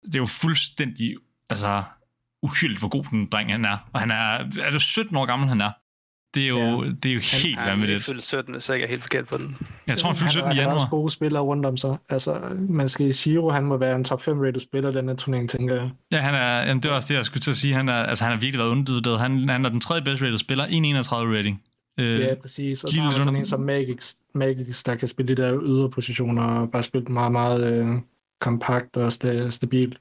Det er jo fuldstændig altså, uhyldigt, hvor god den dreng han er. Og han er, er det 17 år gammel, han er. Det er jo, ja. det er jo helt han, vanvittigt. Han er fyldt 17, så jeg er helt forkert på den. Jeg tror, han fyldt 17 i januar. Han har også gode spillere rundt om sig. Altså, man skal Shiro, han må være en top 5 rated spiller den her turnering, tænker jeg. Ja, han er, jamen, det var også det, jeg skulle til at sige. Han, er, altså, han har virkelig været underdødet. Han, han er den tredje bedst rated spiller, 1,31 rating. Øh, ja, præcis. Og så har man sådan en som Magix, Magix, der kan spille de der ydre positioner og bare spille meget, meget øh, kompakt og sta- stabil.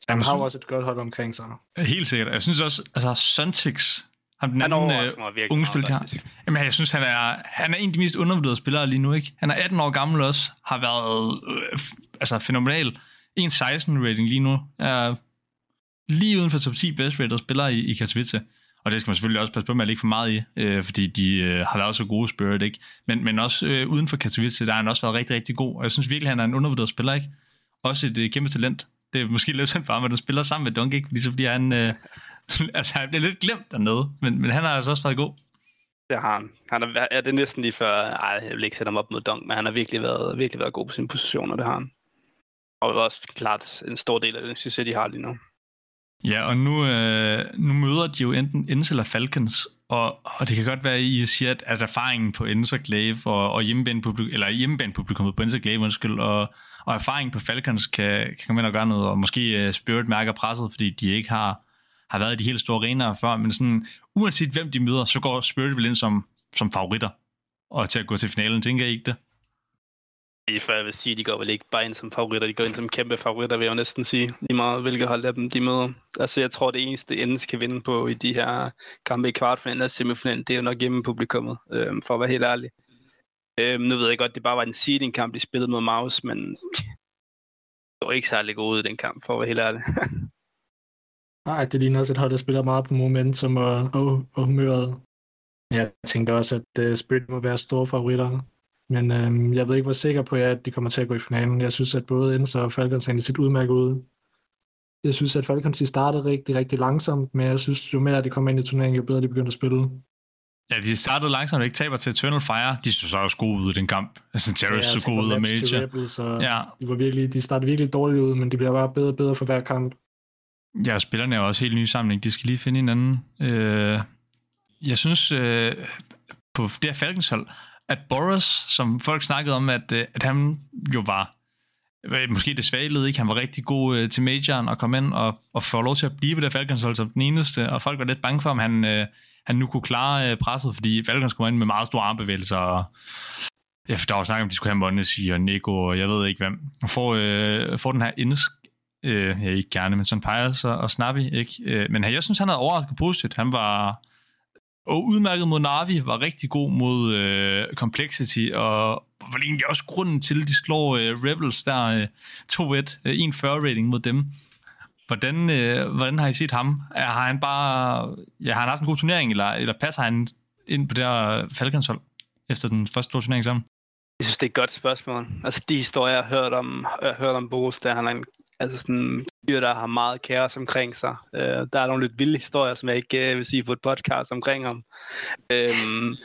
Så han har også et godt hold omkring sig. Helt sikkert. Jeg synes også, altså Suntix, ham den anden øh, unge spiller, de har. Jamen, jeg synes, han er, han er en af de mest undervurderede spillere lige nu, ikke? Han er 18 år gammel også, har været øh, altså fænomenal. 1.16 rating lige nu. Er lige uden for top 10 best rated spillere i, i Katowice. Og det skal man selvfølgelig også passe på med at ligge for meget i, øh, fordi de øh, har været så gode Spirit, ikke? Men, men også øh, uden for Katowice, der har han også været rigtig, rigtig god. Og jeg synes virkelig, han er en undervurderet spiller, ikke? Også et øh, kæmpe talent. Det er måske lidt sådan bare, at han spiller sammen med Dunk, ikke? Ligesom fordi han, øh, altså, han bliver lidt glemt dernede, men, men han har altså også været god. Det har han. Han er, er det næsten lige før, ej, jeg vil ikke sætte ham op mod Dunk, men han har virkelig været, virkelig været god på sin position, og det har han. Og det er også klart en stor del af det, synes jeg, de har lige nu. Ja, og nu, øh, nu møder de jo enten Ends eller Falcons, og, og det kan godt være, at I siger, at, at erfaringen på Ends og og, hjemmebane-publikum, eller hjemmebanepublikummet på Ends undskyld, og, og erfaringen på Falcons kan, kan komme ind og gøre noget, og måske uh, Spirit mærker presset, fordi de ikke har, har været i de helt store arenaer før, men sådan, uanset hvem de møder, så går Spirit vel ind som, som favoritter, og til at gå til finalen, tænker I ikke det? For jeg vil sige, de går vel ikke bare ind som favoritter, de går ind som kæmpe favoritter, vil jeg jo næsten sige, lige meget hvilket hold af dem de møder. Altså jeg tror, det eneste ende skal vinde på i de her kampe i kvartfinalen og semifinalen, det er jo nok hjemme publikummet, øh, for at være helt ærlig. Øh, nu ved jeg godt, det bare var en seeding kamp, de spillede mod Maus, men det var ikke særlig god i den kamp, for at være helt ærlig. Nej, det ligner også et hold, der spiller meget på momentum og, og, og humøret. Jeg tænker også, at uh, Spirit må være store favoritter. Men øhm, jeg ved ikke, hvor sikker på jeg er, at de kommer til at gå i finalen. Jeg synes, at både Ends og Falcons har set udmærket ud. Jeg synes, at Falcons de startede rigtig, rigtig langsomt, men jeg synes, jo mere de kommer ind i turneringen, jo bedre de begynder at spille. Ja, de startede langsomt og ikke taber til Eternal Fire. De så så også gode ud i den kamp. Altså, Terrorists ja, så gode ud af Major. Rebels, ja. de, var virkelig, de startede virkelig dårligt ud, men de bliver bare bedre og bedre for hver kamp. Ja, spillerne er også helt nye samling. De skal lige finde hinanden. Øh, jeg synes, øh, på det her Falcons hold, at Boris, som folk snakkede om, at, øh, at han jo var øh, måske det svage led, ikke? Han var rigtig god øh, til majoren og kom ind og, og få lov til at blive ved det Falcons hold som den eneste, og folk var lidt bange for, om han, øh, han nu kunne klare øh, presset, fordi Falcons kom ind med meget store armbevægelser, og ja, der var snak om, at de skulle have Mondesi og Nico, og jeg ved ikke hvem. Og får, øh, får den her indsk, øh, ja, ikke gerne, men sådan Pius og, og Snappy, ikke? Øh, men jeg synes, han havde overrasket positivt. Han var og udmærket mod Navi, var rigtig god mod øh, Complexity, og var egentlig også grunden til, at de slår øh, Rebels der øh, 2-1, øh, 1-40 rating mod dem. Hvordan, øh, hvordan har I set ham? Er, har han bare ja, har han haft en god turnering, eller, eller passer han ind på det her Falcons hold efter den første store turnering sammen? Jeg synes, det er et godt spørgsmål. Altså, de historier, jeg har hørt om, jeg har hørt om Boris, der han er en altså sådan fyr, der har meget kaos omkring sig. Øh, der er nogle lidt vilde historier, som jeg ikke øh, vil sige på et podcast omkring ham. Øhm,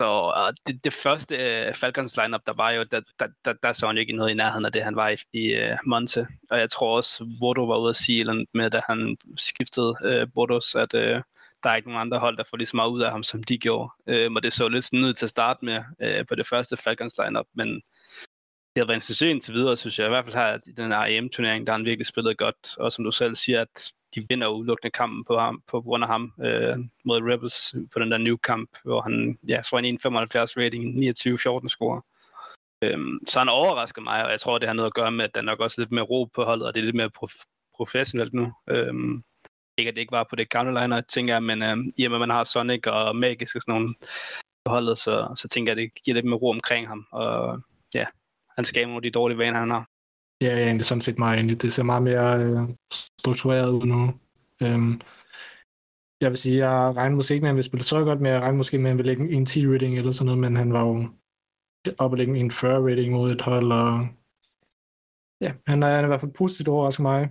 så uh, det, det første øh, Falcons lineup der var jo, der, der, der, der så han jo ikke noget i nærheden af det, han var i, i øh, Monte. Og jeg tror også, Vodo var ude at sige eller med, da han skiftede øh, Vodos, at øh, der er ikke nogen andre hold, der får lige så meget ud af ham, som de gjorde. Øh, og det så lidt sådan ud til at starte med øh, på det første Falcons lineup, men det har været en succes indtil videre, synes jeg. I hvert fald har i den her EM-turnering, der har han virkelig spillet godt. Og som du selv siger, at de vinder udelukkende kampen på, ham, på grund af ham øh, mod Rebels på den der new kamp, hvor han ja, får en 1,75 rating, 29-14 score. Øhm, så han overrasker mig, og jeg tror, det har noget at gøre med, at der nok også lidt mere ro på holdet, og det er lidt mere prof- professionelt nu. Øhm, ikke at det ikke var på det gamle liner, tænker jeg, men øhm, i og med, at man har Sonic og Magisk og sådan nogle på holdet, så, så tænker jeg, at det giver lidt mere ro omkring ham. Og ja, han skal nogle af de dårlige vaner, han har. Ja, ja, det er sådan set meget enig. Det ser meget mere øh, struktureret ud nu. Øhm, jeg vil sige, jeg regner måske ikke med, at han vil spille så godt, men jeg regner måske med, at han vil lægge en 10 rating eller sådan noget, men han var jo oppe at lægge en 40 rating mod et hold, og ja, han er, han er i hvert fald positivt overrasket mig.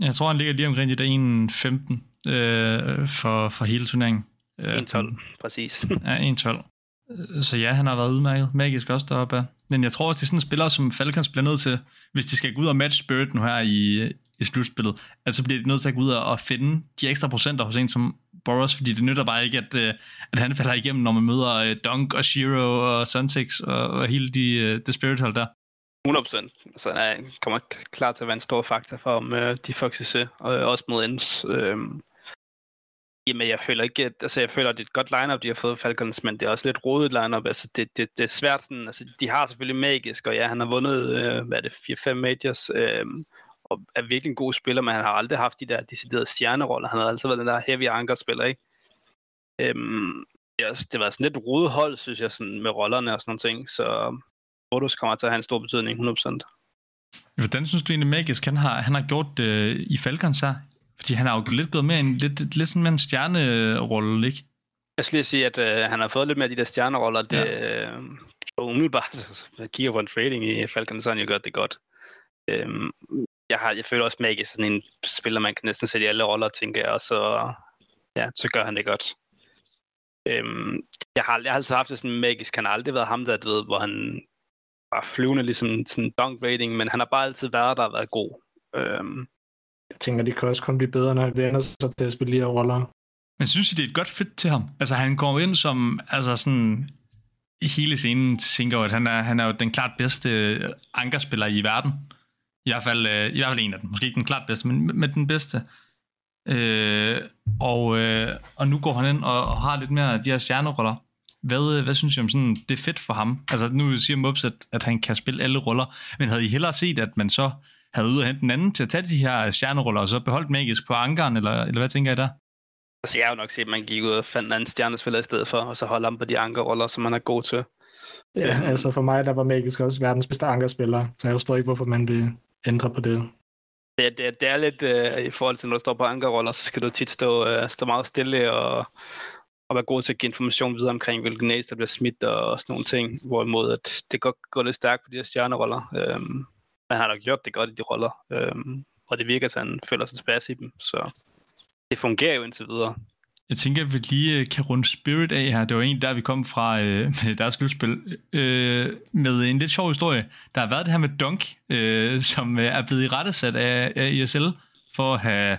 Jeg tror, han ligger lige omkring de der 1.15 øh, for, for hele turneringen. 1.12, præcis. ja, 1.12. Så ja, han har været udmærket. Magisk også deroppe. Men jeg tror også, det er sådan en spiller, som Falcons bliver nødt til, hvis de skal gå ud og match Spirit nu her i, i slutspillet, altså bliver de nødt til at gå ud og finde de ekstra procenter hos en som Boros, fordi det nytter bare ikke, at, øh, at han falder igennem, når man møder øh, Dunk og Shiro og Suntex og, og hele de, øh, det Spirit-hold der. 100%. Altså, han kommer klar til at være en stor faktor for, om øh, de får succes, og også mod Ends. Øh, Jamen, jeg føler ikke, at, altså jeg føler, at det er et godt lineup, de har fået Falcons, men det er også lidt rodet lineup. Altså, det, det, det er svært sådan, altså, de har selvfølgelig magisk, og ja, han har vundet, øh, hvad er det, 4-5 majors, øh, og er virkelig en god spiller, men han har aldrig haft de der deciderede stjerneroller. Han har altid været den der heavy anchor spiller, ikke? Øhm, ja, det var sådan lidt rodet hold, synes jeg, sådan med rollerne og sådan noget ting, så Bortus kommer til at have en stor betydning, 100%. Hvordan synes du egentlig, Magisk han har, han har gjort øh, i Falcons her? Fordi han har jo lidt gået med en, lidt, lidt sådan med en stjernerolle, ikke? Jeg skal lige sige, at øh, han har fået lidt mere af de der stjerneroller. Det, ja. øh, umiddelbart, jeg kigger på en trading i Falcon, så han jo gjort det godt. Øhm, jeg, har, jeg føler også, at Magic sådan en spiller, man kan næsten sætte i alle roller, tænker jeg, og så, ja, så gør han det godt. Øhm, jeg, har, jeg har altid haft det sådan magisk, han har aldrig været ham der, du ved, hvor han var flyvende ligesom sådan dunk rating, men han har bare altid været der og været god. Øhm, jeg tænker, det kan også kun blive bedre, når han vender sig til at spille de her roller. Men synes I, det er et godt fit til ham? Altså, han kommer ind som, altså sådan, i hele scenen tænker at han er, han er jo den klart bedste øh, ankerspiller i verden. I hvert fald, øh, i hvert fald en af dem. Måske ikke den klart bedste, men med den bedste. Øh, og, øh, og nu går han ind og, og har lidt mere af de her stjerneroller. Hvad, øh, hvad synes I om sådan, det er fedt for ham? Altså nu siger Mubs, at, at han kan spille alle roller, men havde I hellere set, at man så havde ud og hente den anden til at tage de her stjerneroller, og så beholdt magisk på ankeren, eller, eller hvad tænker I der? Altså jeg har jo nok set, at man gik ud og fandt en anden stjernespiller i stedet for, og så holde ham på de ankerroller, som man er god til. Ja, øhm. altså for mig, der var Magisk også verdens bedste ankerspiller, så jeg forstår ikke, hvorfor man vil ændre på det. Det, det, det er lidt uh, i forhold til, når du står på ankerroller, så skal du tit stå, uh, stå meget stille og, og være god til at give information videre omkring, hvilke næs, der bliver smidt og sådan nogle ting. Hvorimod at det godt går lidt stærkt på de her stjerneroller. Øhm, men han har nok gjort det godt i de roller. Øhm, og det virker, at han føler sig tilpas i dem. Så det fungerer jo indtil videre. Jeg tænker, at vi lige øh, kan runde Spirit af her. Det var en, der vi kom fra øh, med deres slutspil. Øh, med en lidt sjov historie. Der har været det her med Dunk, øh, som øh, er blevet i rettesat af, af ISL for at have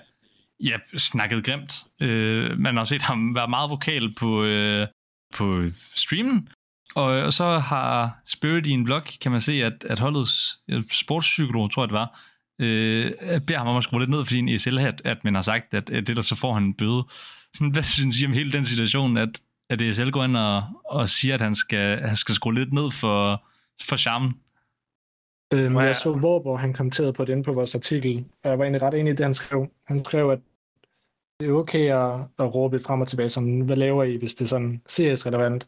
ja, snakket grimt. Øh, man har set ham være meget vokal på, øh, på streamen. Og, og så har Spirit i en blog, kan man se, at, at holdets sportspsykolog, tror jeg det var, øh, beder ham om at skrue lidt ned, fordi en ESL at, at man har sagt, at, at det der så får han en bøde. Sådan, hvad synes I om hele den situation, at, at ESL går ind og, og siger, at han skal, han skal skrue lidt ned for, for charmen? Øhm, jeg så Vorborg, han kommenterede på det inde på vores artikel, og jeg var egentlig ret enig i det, han skrev. Han skrev, at det er okay at, at råbe lidt frem og tilbage, som hvad laver I, hvis det er sådan CS-relevant.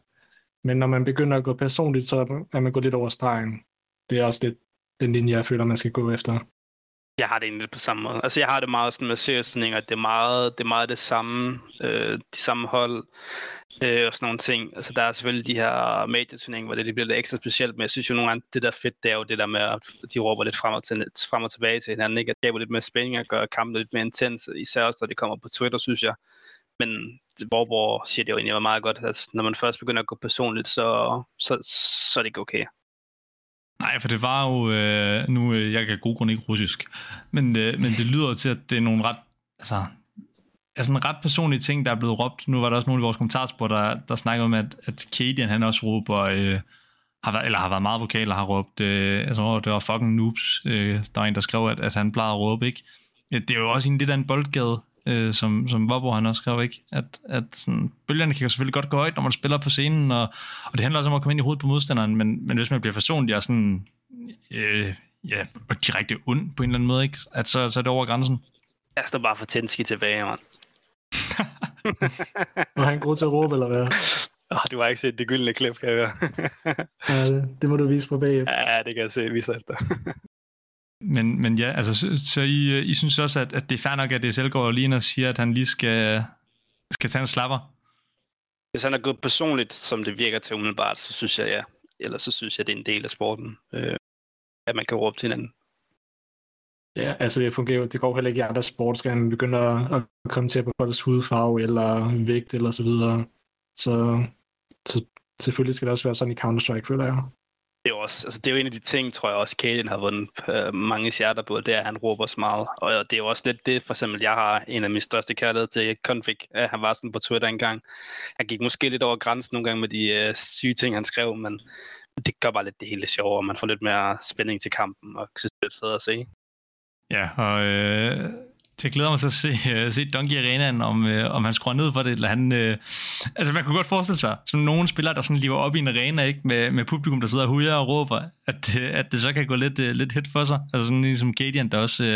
Men når man begynder at gå personligt, så er man gået lidt over stregen. Det er også lidt den linje, jeg føler, man skal gå efter. Jeg har det egentlig på samme måde. Altså, jeg har det meget sådan med seriøsninger, det er meget det, er meget det samme, øh, de samme hold øh, og sådan nogle ting. Altså, der er selvfølgelig de her medieturneringer, hvor det, det bliver lidt ekstra specielt, men jeg synes jo nogle gange, det der er fedt, det er jo det der med, at de råber lidt frem og, til, frem og tilbage til hinanden, ikke? At det er lidt mere spænding og gør kampen lidt mere intens, især også, når det kommer på Twitter, synes jeg. Men Borgborg siger det jo egentlig meget godt, at når man først begynder at gå personligt, så, så, så er det ikke okay. Nej, for det var jo, øh, nu, øh, jeg kan god grund ikke russisk, men, øh, men det lyder til, at det er nogle ret, altså, altså en ret personlige ting, der er blevet råbt. Nu var der også nogle i vores kommentarspor, der, der snakkede om, at, at Kadian, han også råber, øh, har været, eller har været meget vokal og har råbt, øh, altså det var fucking noobs, øh, der var en, der skrev, at, at han plejede at råbe, ikke? Øh, det er jo også en lidt af en boldgade, øh, som, som Vobbo han også skrev, ikke? At, at sådan, bølgerne kan selvfølgelig godt gå højt, når man spiller på scenen, og, og det handler også om at komme ind i hovedet på modstanderen, men, men hvis man bliver personlig og sådan, øh, ja, direkte ond på en eller anden måde, ikke? At så, så er det over grænsen. Jeg står bare for Tenski tilbage, mand. Var han god til at råbe, eller hvad? Oh, du har ikke set det gyldne klip, kan jeg høre. ja, det, det må du vise på bagefter. Ja, det kan jeg se, vise efter. Men, men ja, altså, så, så I, I synes også, at, at det er fair nok, at det selv går lige og siger, at han lige skal, skal tage en slapper? Hvis han er gået personligt, som det virker til umiddelbart, så synes jeg ja. Ellers så synes jeg, det er en del af sporten, øh, at man kan råbe til hinanden. Ja, altså det fungerer det går heller ikke i andre sport, skal han begynde at, at komme til på folks hudfarve eller vægt eller så videre. Så, så selvfølgelig skal det også være sådan i Counter-Strike, føler jeg det er jo også, altså det er jo en af de ting, tror jeg også, Kaden har vundet øh, mange hjerter på, det er, at han råber så meget. Og det er jo også lidt det, for eksempel, jeg har en af mine største kærligheder til Config, at han var sådan på Twitter engang. Han gik måske lidt over grænsen nogle gange med de øh, syge ting, han skrev, men det gør bare lidt det hele sjovere, og man får lidt mere spænding til kampen, og synes, det er fedt at se. Ja, og øh, jeg glæder mig så at se, uh, se Donkey Arenaen, om, uh, om han skruer ned for det, eller han... Uh, altså, man kunne godt forestille sig, som nogle spillere, der sådan lever op i en arena, ikke, med, med publikum, der sidder og hujer og råber, at, at det så kan gå lidt, uh, lidt hit for sig. Altså sådan ligesom Gadian, der også uh,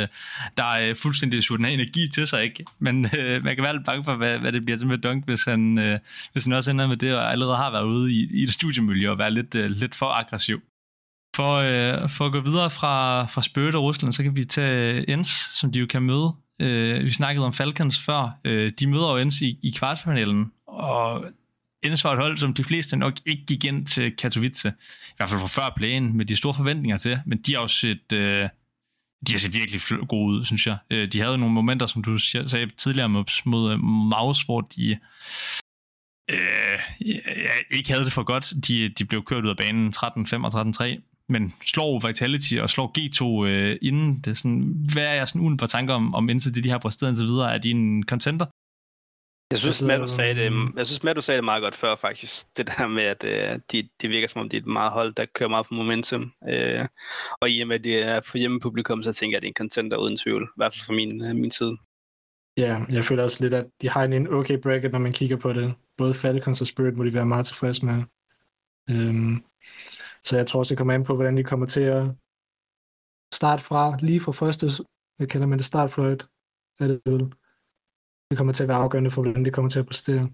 der er fuldstændig suget den energi til sig, ikke? Men uh, man kan være lidt bange for, hvad, hvad det bliver til med Dunk, hvis han, uh, hvis han også ender med det, og allerede har været ude i, i et studiemiljø og være lidt, uh, lidt for aggressiv. For, øh, for at gå videre fra, fra Spirit og Rusland, så kan vi tage Ens, som de jo kan møde Øh, vi snakkede om Falcons før. Øh, de møder jo Ens i, i kvartfinalen, og Ens var et hold, som de fleste nok ikke gik ind til Katowice. I hvert fald fra før playen, med de store forventninger til. Men de har jo set, øh, de har set virkelig gode ud, synes jeg. Øh, de havde nogle momenter, som du sagde tidligere mod, mod Maus, hvor de øh, ja, ikke havde det for godt. De, de blev kørt ud af banen 13-5 og 13-3 men slår Vitality og slår G2 øh, inden det. Sådan, hvad er jeg sådan uden på tanker om, om indtil det, de har præsteret indtil videre? Er de en contender? Jeg synes, med, du sagde det, jeg synes, med, du sagde det meget godt før, faktisk. Det der med, at øh, de, det virker som om, de er et meget hold, der kører meget på momentum. Øh, og i og med, at det er på hjemmepublikum, så tænker jeg, at det er en contender uden tvivl. I hvert fald fra min, øh, min side. Ja, jeg føler også lidt, at de har en okay bracket, når man kigger på det. Både Falcons og Spirit må de være meget tilfredse med. Øhm, så jeg tror også, det kommer an på, hvordan de kommer til at starte fra, lige fra første, hvad kalder man det, startfløjt, er det vel. Det kommer til at være afgørende for, hvordan de kommer til at præstere.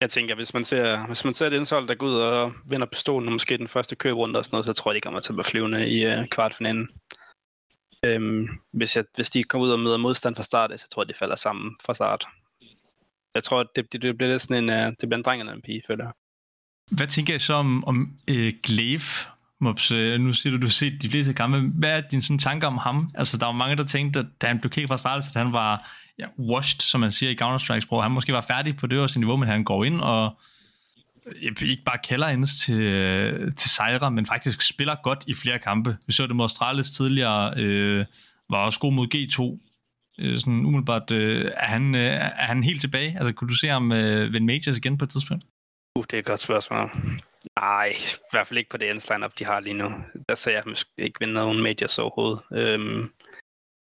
Jeg tænker, hvis man ser, hvis man ser et indhold, der går ud og vinder pistolen, og måske den første købrunde og sådan noget, så tror jeg, de kommer til at være flyvende i uh, kvartfinalen. Øhm, hvis, jeg, hvis de kommer ud og møder modstand fra start, så tror jeg, de falder sammen fra start. Jeg tror, det, det, det bliver lidt sådan en, uh, det bliver en dreng eller en pige, føler jeg. Hvad tænker I så om, om øh, Glaive? Mops, øh, nu siger du, du har set de fleste kampe. Hvad er din sådan, tanker om ham? Altså, der var mange, der tænkte, at da han blev kigget fra start, at han var ja, washed, som man siger i Counter-Strike-sprog. Han måske var færdig på det øverste niveau, men han går ind og øh, ikke bare kalder ind til, øh, til sejre, men faktisk spiller godt i flere kampe. Vi så det mod Astralis tidligere, øh, var også god mod G2. Øh, sådan umiddelbart, øh, er, han, øh, er han helt tilbage? Altså, kunne du se ham øh, vinde Majors igen på et tidspunkt? Uh, det er et godt spørgsmål. Nej, i hvert fald ikke på det ends lineup, de har lige nu. Der ser jeg måske ikke vinde nogen majors overhovedet. Øhm,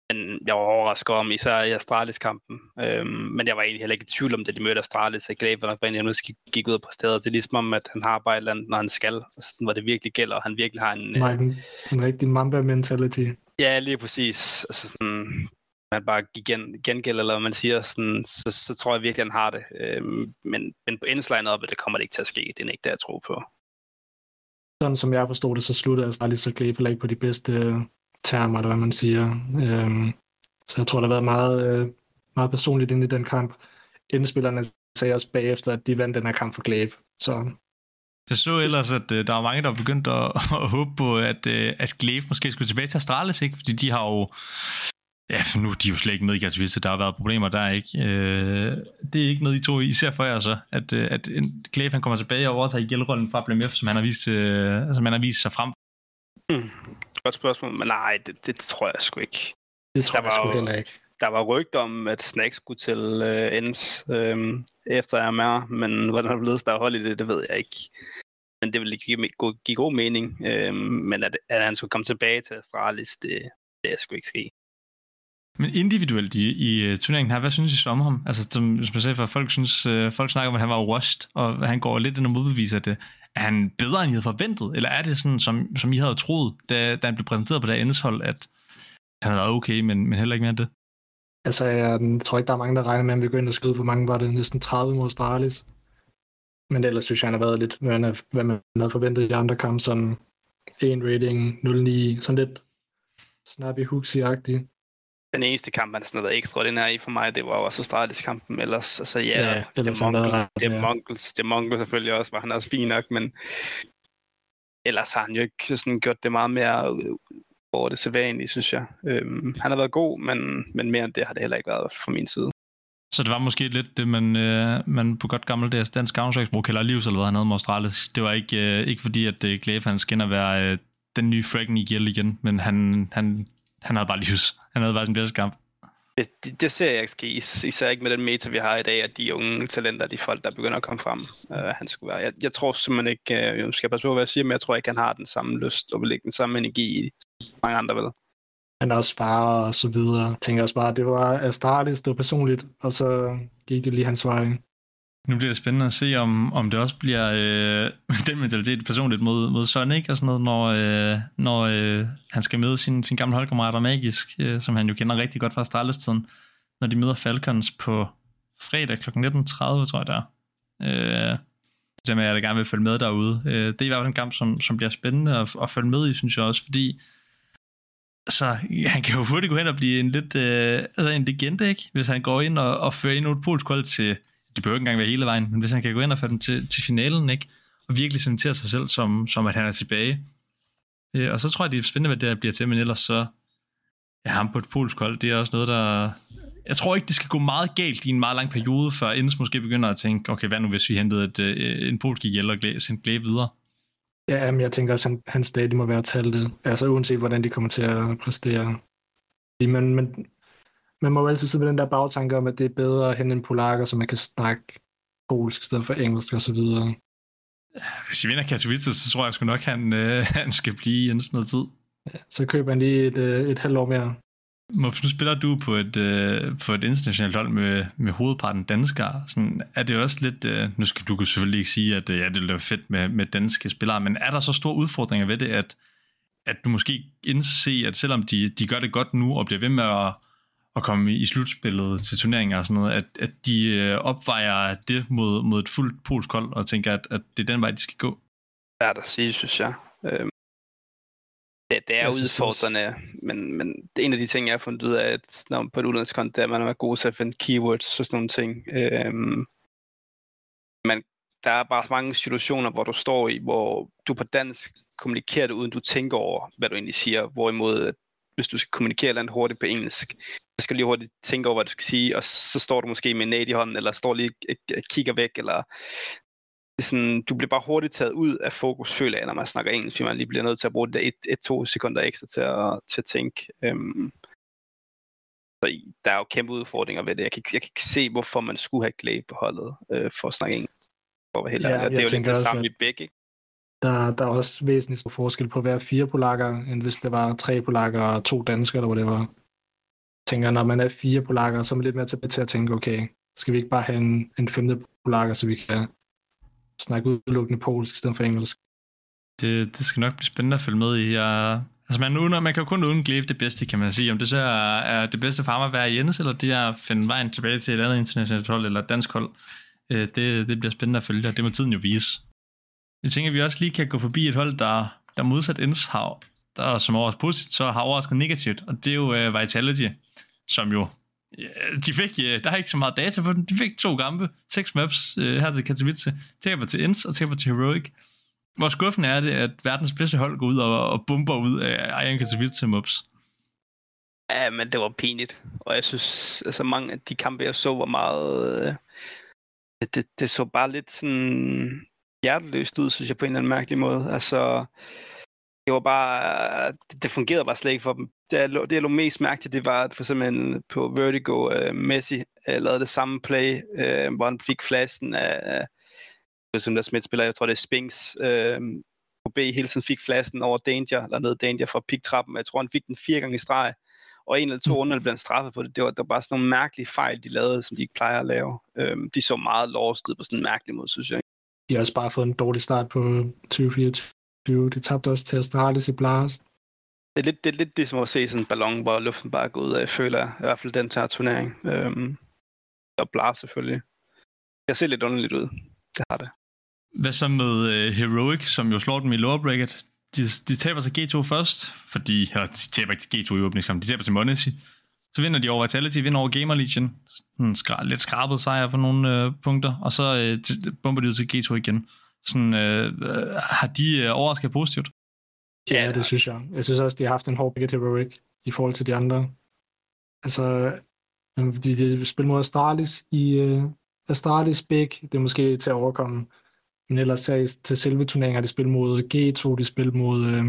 men jeg var overrasket om, især i Astralis-kampen. Øhm, men jeg var egentlig heller ikke i tvivl om, det de mødte Astralis. Jeg glæder mig, at nu gik ud på stedet. Det er ligesom om, at han har bare et eller andet, når han skal. Sådan, hvor det virkelig gælder, og han virkelig har en... Nej, den, den rigtige Mamba-mentality. Ja, lige præcis. Altså sådan, man bare gen, gengælder, eller hvad man siger, sådan, så, så tror jeg virkelig, han har det. Øhm, men, men på endslinen op, det kommer det ikke til at ske. Det er ikke det, jeg tror på. Sådan som jeg forstod det, så sluttede Astralis og Cleveland ikke på de bedste øh, termer, eller hvad man siger. Øhm, så jeg tror, der har været meget, øh, meget personligt inde i den kamp. Indspillerne sagde også bagefter, at de vandt den her kamp for Glaive. Så jeg så ellers, at øh, der var mange, der begyndte at, at håbe på, at, øh, at Glaive måske skulle tilbage til Astralis, ikke? fordi de har jo Ja, for nu de er de jo slet ikke med i Katowice. Der har været problemer der, ikke? Øh, det er ikke noget, I to især for jer så, at, øh, at en Clave, han kommer tilbage og overtager gældrollen fra BMF, som han har vist, øh, som han har vist sig frem. Hmm. Godt spørgsmål, men nej, det, det tror jeg sgu ikke. Det tror der jeg sgu heller ikke. Der var rygter om, at Snack skulle til øh, ends øh, efter MR, men hvordan det blevet der hold i det, det ved jeg ikke. Men det ville give, give, give god mening. Øh, men at, at han skulle komme tilbage til Astralis, det, det er sgu ikke ske. Men individuelt i, i øh, turneringen her, hvad synes I så om ham? Altså, som, som jeg sagde for, folk, synes, øh, folk snakker om, at han var washed, og han går lidt ind og modbeviser det. Er han bedre, end I havde forventet? Eller er det sådan, som, som I havde troet, da, da han blev præsenteret på det endehold, at han havde været okay, men, men heller ikke mere end det? Altså, jeg tror ikke, der er mange, der regner med, at vi går ind og skyde på mange, var det næsten 30 mod Astralis. Men ellers synes jeg, han har været lidt, hvad man, hvad man havde forventet i andre kampe, sådan 1 rating, 0-9, sådan lidt snappy hooksy agtig den eneste kamp, han sådan har været ekstraordinær i for mig, det var jo også Astralis-kampen ellers. Altså ja, ja det, det, Mongols, det, er Mongols, det er Mongols selvfølgelig også, var han også fin nok, men ellers har han jo ikke sådan gjort det meget mere over det sædvanlige, synes jeg. Øhm, han har været god, men, men mere end det har det heller ikke været fra min side. Så det var måske lidt det, man, øh, man på godt gammeldags dansk counter kalder livs, eller hvad han havde med Astralis. Det var ikke, øh, ikke fordi, at øh, Glaive han skinner være øh, den nye Fragen i Gil igen, men han, han han havde bare livs. Han havde bare sin bedste kamp. Det, det, det ser jeg ikke ske, især ikke med den meta, vi har i dag, at de unge talenter, de folk, der begynder at komme frem, uh, han skulle være. Jeg, jeg tror simpelthen ikke, jeg skal passe på, hvad jeg siger, men jeg tror ikke, han har den samme lyst og vil ikke den samme energi i mange andre vel. Han er også far og så videre. Jeg tænker også bare, at det var Astralis, det var personligt, og så gik det lige hans vej. Nu bliver det spændende at se, om, om det også bliver øh, den mentalitet personligt mod, mod Sonic og sådan noget, når, øh, når øh, han skal møde sin, sin gamle holdkammerater Magisk, øh, som han jo kender rigtig godt fra Starless-tiden, når de møder Falcons på fredag kl. 19.30, tror jeg der. Øh, det med, at jeg gerne vil følge med derude. Øh, det er i hvert fald en kamp, som, som bliver spændende at, at følge med i, synes jeg også, fordi så han kan jo hurtigt gå hen og blive en lidt øh, altså en legende, ikke? Hvis han går ind og, og fører ind et polsk til det behøver ikke engang være hele vejen, men hvis han kan gå ind og få den til, til finalen, ikke? og virkelig cementere sig selv, som, som at han er tilbage. Øh, og så tror jeg, det er spændende, hvad det her bliver til, men ellers så, ja, ham på et polsk hold, det er også noget, der... Jeg tror ikke, det skal gå meget galt i en meget lang periode, før Endes måske begynder at tænke, okay, hvad nu hvis vi hentede et, øh, en polsk ihjel og sendte Glæ videre? Ja, men jeg tænker også, at han, han stadig må være tallet. Altså uanset, hvordan de kommer til at præstere. Men, men man må jo altid sidde med den der bagtanke om, at det er bedre at hente en polakker, så man kan snakke polsk i stedet for engelsk og så videre. Hvis vi vinder Katowice, så tror jeg sgu nok, han, øh, han skal blive i sådan noget tid. Ja, så køber han lige et, øh, et halvt år mere. Mops, nu spiller du på et, øh, på et internationalt hold med, med hovedparten danskere. Sådan, er det også lidt, øh, nu skal du selvfølgelig ikke sige, at øh, ja, det er fedt med, med danske spillere, men er der så store udfordringer ved det, at, at du måske indse, at selvom de, de gør det godt nu og bliver ved med at at komme i slutspillet til turneringer og sådan noget, at, at de øh, opvejer det mod, mod et fuldt polsk hold, og tænker, at, at det er den vej, de skal gå? Svært at sige, synes jeg. Øhm, Det, det er Jeg synes udfordrende, men, men det er en af de ting, jeg har fundet ud af, at når man på et udlandskonto, det er, at man er god til at finde keywords og sådan nogle ting. Øhm, men der er bare mange situationer, hvor du står i, hvor du på dansk kommunikerer det, uden du tænker over, hvad du egentlig siger. Hvorimod, at hvis du skal kommunikere noget hurtigt på engelsk, så skal du lige hurtigt tænke over, hvad du skal sige, og så står du måske med en nat i hånden, eller står lige og kigger væk, eller er sådan, du bliver bare hurtigt taget ud af fokus, føler jeg, når man snakker engelsk, fordi man lige bliver nødt til at bruge det et, et to sekunder ekstra til at, til at tænke. Øhm, så der er jo kæmpe udfordringer ved det. Jeg kan, jeg kan ikke se, hvorfor man skulle have Glade på holdet øh, for at snakke engelsk. For at være helt Ja, det er jo lidt det samme at- i begge. Der, der er også væsentlig stor forskel på at være fire polakker, end hvis det var tre polakker og to danskere, eller hvad det var. Jeg tænker, når man er fire polakker, så er man lidt mere tilbage til at tænke, okay, skal vi ikke bare have en, en femte polakker, så vi kan snakke udelukkende polsk i stedet for engelsk. Det, det skal nok blive spændende at følge med i. Jeg, altså man, uden, man kan jo kun undgå det bedste, kan man sige. Om det så er, er det bedste for ham at være Jens, eller det er at finde vejen tilbage til et andet internationalt hold, eller et dansk hold. Øh, det, det bliver spændende at følge, og det må tiden jo vise. Jeg tænker, at vi også lige kan gå forbi et hold, der, der modsat Ends har, der som overrasket positivt, så har overrasket negativt, og det er jo uh, Vitality, som jo uh, de fik, uh, der er ikke så meget data på dem. De fik to kampe, seks maps uh, her til Katowice. Taber til Ends og taber til Heroic. Hvor skuffende er det, at verdens bedste hold går ud og, og bomber ud af Iron Katowice mobs? Ja, men det var pinligt. Og jeg synes, altså mange af de kampe, jeg så, var meget... Øh, det, det så bare lidt sådan hjerteløst ud, synes jeg, på en eller anden mærkelig måde. Altså, det var bare... Det, det fungerede bare slet ikke for dem. Det, jeg lå- det, jeg lå mest mærke til, det var, at for eksempel på Vertigo, uh, Messi uh, lavede det samme play, uh, hvor han fik flasken af... Uh, som der smidt spiller, jeg tror det er Spinks, uh, på B hele tiden fik flasken over Danger, eller ned Danger fra pick-trappen. Jeg tror, han fik den fire gange i streg og en eller to runder blev han straffet på det. Det var, der var bare sådan nogle mærkelige fejl, de lavede, som de ikke plejer at lave. Øhm, de så meget lost ud på sådan en mærkelig måde, synes jeg. De har også bare fået en dårlig start på 2024. De tabte også til Astralis i Blast. Det er lidt det, er lidt det som at se sådan en ballon, hvor luften bare går ud af, føler jeg. I hvert fald den her turnering. Øhm, og blar selvfølgelig. Det ser lidt underligt ud. Det har det. Hvad så med uh, Heroic, som jo slår dem i lower bracket? De, de taber til G2 først, fordi, eller de taber ikke til G2 i åbningskampen, de taber til Monesi. Så vinder de over Vitality, vinder over Gamer Legion. Sådan skra- lidt skrabet sejr på nogle øh, punkter, og så øh, t- bomber de ud til G2 igen. Sådan, øh, øh, har de øh, overrasket positivt? Ja, Ja, det synes jeg. Jeg synes også, de har haft en hård begge Heroic i forhold til de andre. Altså, øh, de, de spiller mod Astralis i uh, Astralis Big. Det er måske til at overkomme. Men ellers så til selve turneringen har de spillet mod G2, de spillet mod uh,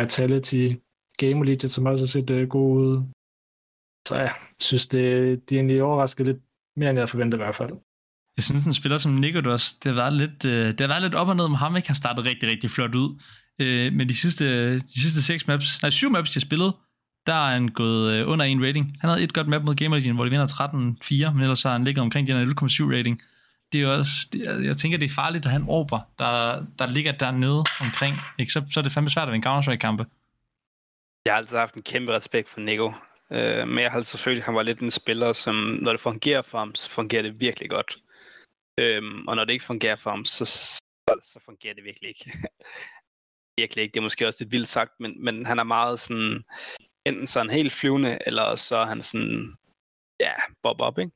Vitality, Game Legion, som også har set uh, gode ud. Så jeg synes, det, de er egentlig overrasket lidt mere, end jeg havde forventet i hvert fald. Jeg synes, en spiller som Nikodos, det har været lidt, øh, det har været lidt op og ned med ham, ikke? Han startede rigtig, rigtig flot ud. Øh, men de sidste, de sidste seks maps, nej, syv maps, de har spillet, der er han gået øh, under en rating. Han havde et godt map mod Gamer Legion, hvor de vinder 13-4, men ellers har han ligget omkring de her 0,7 rating. Det er også, det, jeg tænker, det er farligt at have en Orber, der, der ligger dernede omkring. Ikke? Så, så er det fandme svært at vinde Counter-Strike-kampe. Jeg har altid haft en kæmpe respekt for Nico. Øh, men jeg har selvfølgelig, han var lidt en spiller, som når det fungerer for ham, så fungerer det virkelig godt. Øhm, og når det ikke fungerer for ham, så, så, så fungerer det virkelig ikke. virkelig ikke. Det er måske også lidt vildt sagt, men, men han er meget sådan, enten så han helt flyvende, eller så er han sådan, ja, bob op, ikke?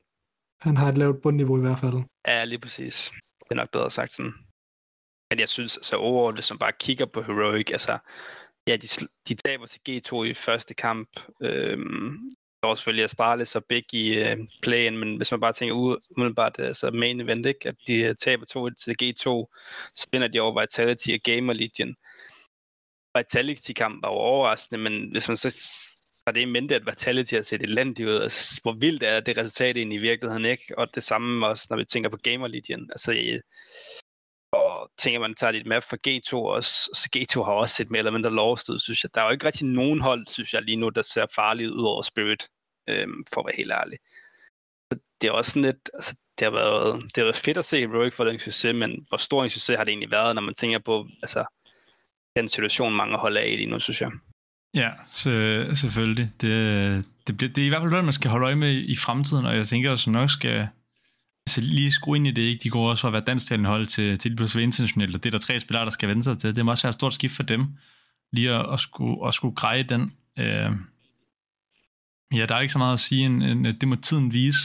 Han har et lavt bundniveau i hvert fald. Ja, lige præcis. Det er nok bedre sagt sådan. Men jeg synes, altså overordnet, hvis man bare kigger på Heroic, altså, ja, de, de taber til G2 i første kamp. Øhm, der var selvfølgelig Astralis og Big i øh, playen, men hvis man bare tænker ud, umiddelbart, altså main event, ikke? at de øh, taber 2 til G2, så vinder de over Vitality og Gamer Legion. Vitality-kamp var jo overraskende, men hvis man så har det i mente, at Vitality har set elendigt ud, altså, hvor vildt er det resultat egentlig i virkeligheden, ikke? Og det samme også, når vi tænker på Gamer Legion. Altså, og tænker man tager lidt map fra G2 også, så G2 har også set mere eller mindre lost ud, synes jeg. Der er jo ikke rigtig nogen hold, synes jeg lige nu, der ser farligt ud over Spirit, øhm, for at være helt ærlig. Så det er også sådan lidt, altså, det har været, det har været fedt at se Heroic for den succes, men hvor stor en succes har det egentlig været, når man tænker på, altså, den situation, mange hold er i lige nu, synes jeg. Ja, så, selvfølgelig. Det, det, det, det er i hvert fald noget, man skal holde øje med i fremtiden, og jeg tænker også nok skal altså lige skrue ind i det, ikke? De går også fra at være dansktalende hold til, til lige pludselig internationalt, og det er der tre spillere, der skal vende sig til. Det må også være et stort skift for dem. lige at, at, skulle, at skulle greje den. Øh, ja, der er ikke så meget at sige, end, end det må tiden vise.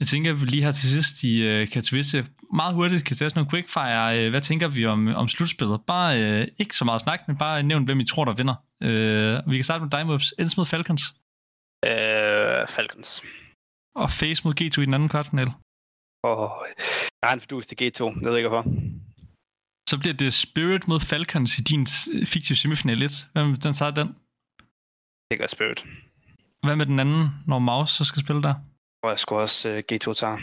Jeg tænker, at vi lige her til sidst i uh, Katowice meget hurtigt kan tage sådan nogle quickfire. Uh, hvad tænker vi om, om slutspillet? Bare uh, ikke så meget snak, men bare nævn, hvem I tror, der vinder. Uh, vi kan starte med dig, Mops. Ends mod Falcons. Uh, Falcons. Og Face mod G2 i den anden kvartfinale. Og jeg har en fordus til G2, jeg ved ikke hvorfor. Så bliver det Spirit mod Falcons i din fiktive semifinal 1. Hvem den tager den? Det gør Spirit. Hvad med den anden, når Maus så skal spille der? Og jeg skulle også uh, G2 tager.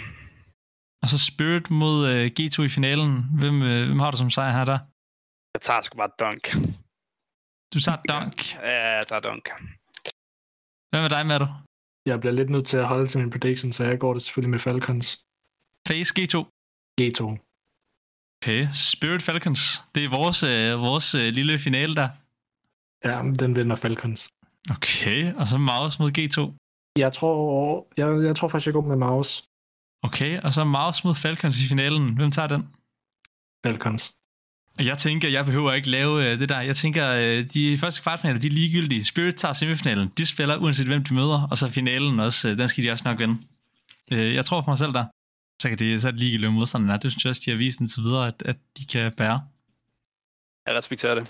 Og så Spirit mod uh, G2 i finalen. Hvem, uh, hvem har du som sejr her der? Jeg tager sgu bare Dunk. Du tager Dunk? Ja, jeg tager Dunk. Hvad med dig, Matt? Jeg bliver lidt nødt til at holde til min prediction, så jeg går det selvfølgelig med Falcons. Face G2? G2. Okay, Spirit Falcons. Det er vores, øh, vores øh, lille finale der. Ja, den vinder Falcons. Okay, og så Maus mod G2. Jeg tror, jeg, jeg tror faktisk, jeg går med Maus. Okay, og så Maus mod Falcons i finalen. Hvem tager den? Falcons. Jeg tænker, jeg behøver ikke lave øh, det der. Jeg tænker, øh, de første kvartfinaler, de er ligegyldige. Spirit tager semifinalen. De spiller uanset hvem de møder. Og så finalen også, øh, den skal de også nok vinde. Øh, jeg tror for mig selv der. Så, kan det, så er det ligegyldigt modstanderne er. Det synes jeg også, de har vist indtil videre, at, at de kan bære. Jeg respekterer det.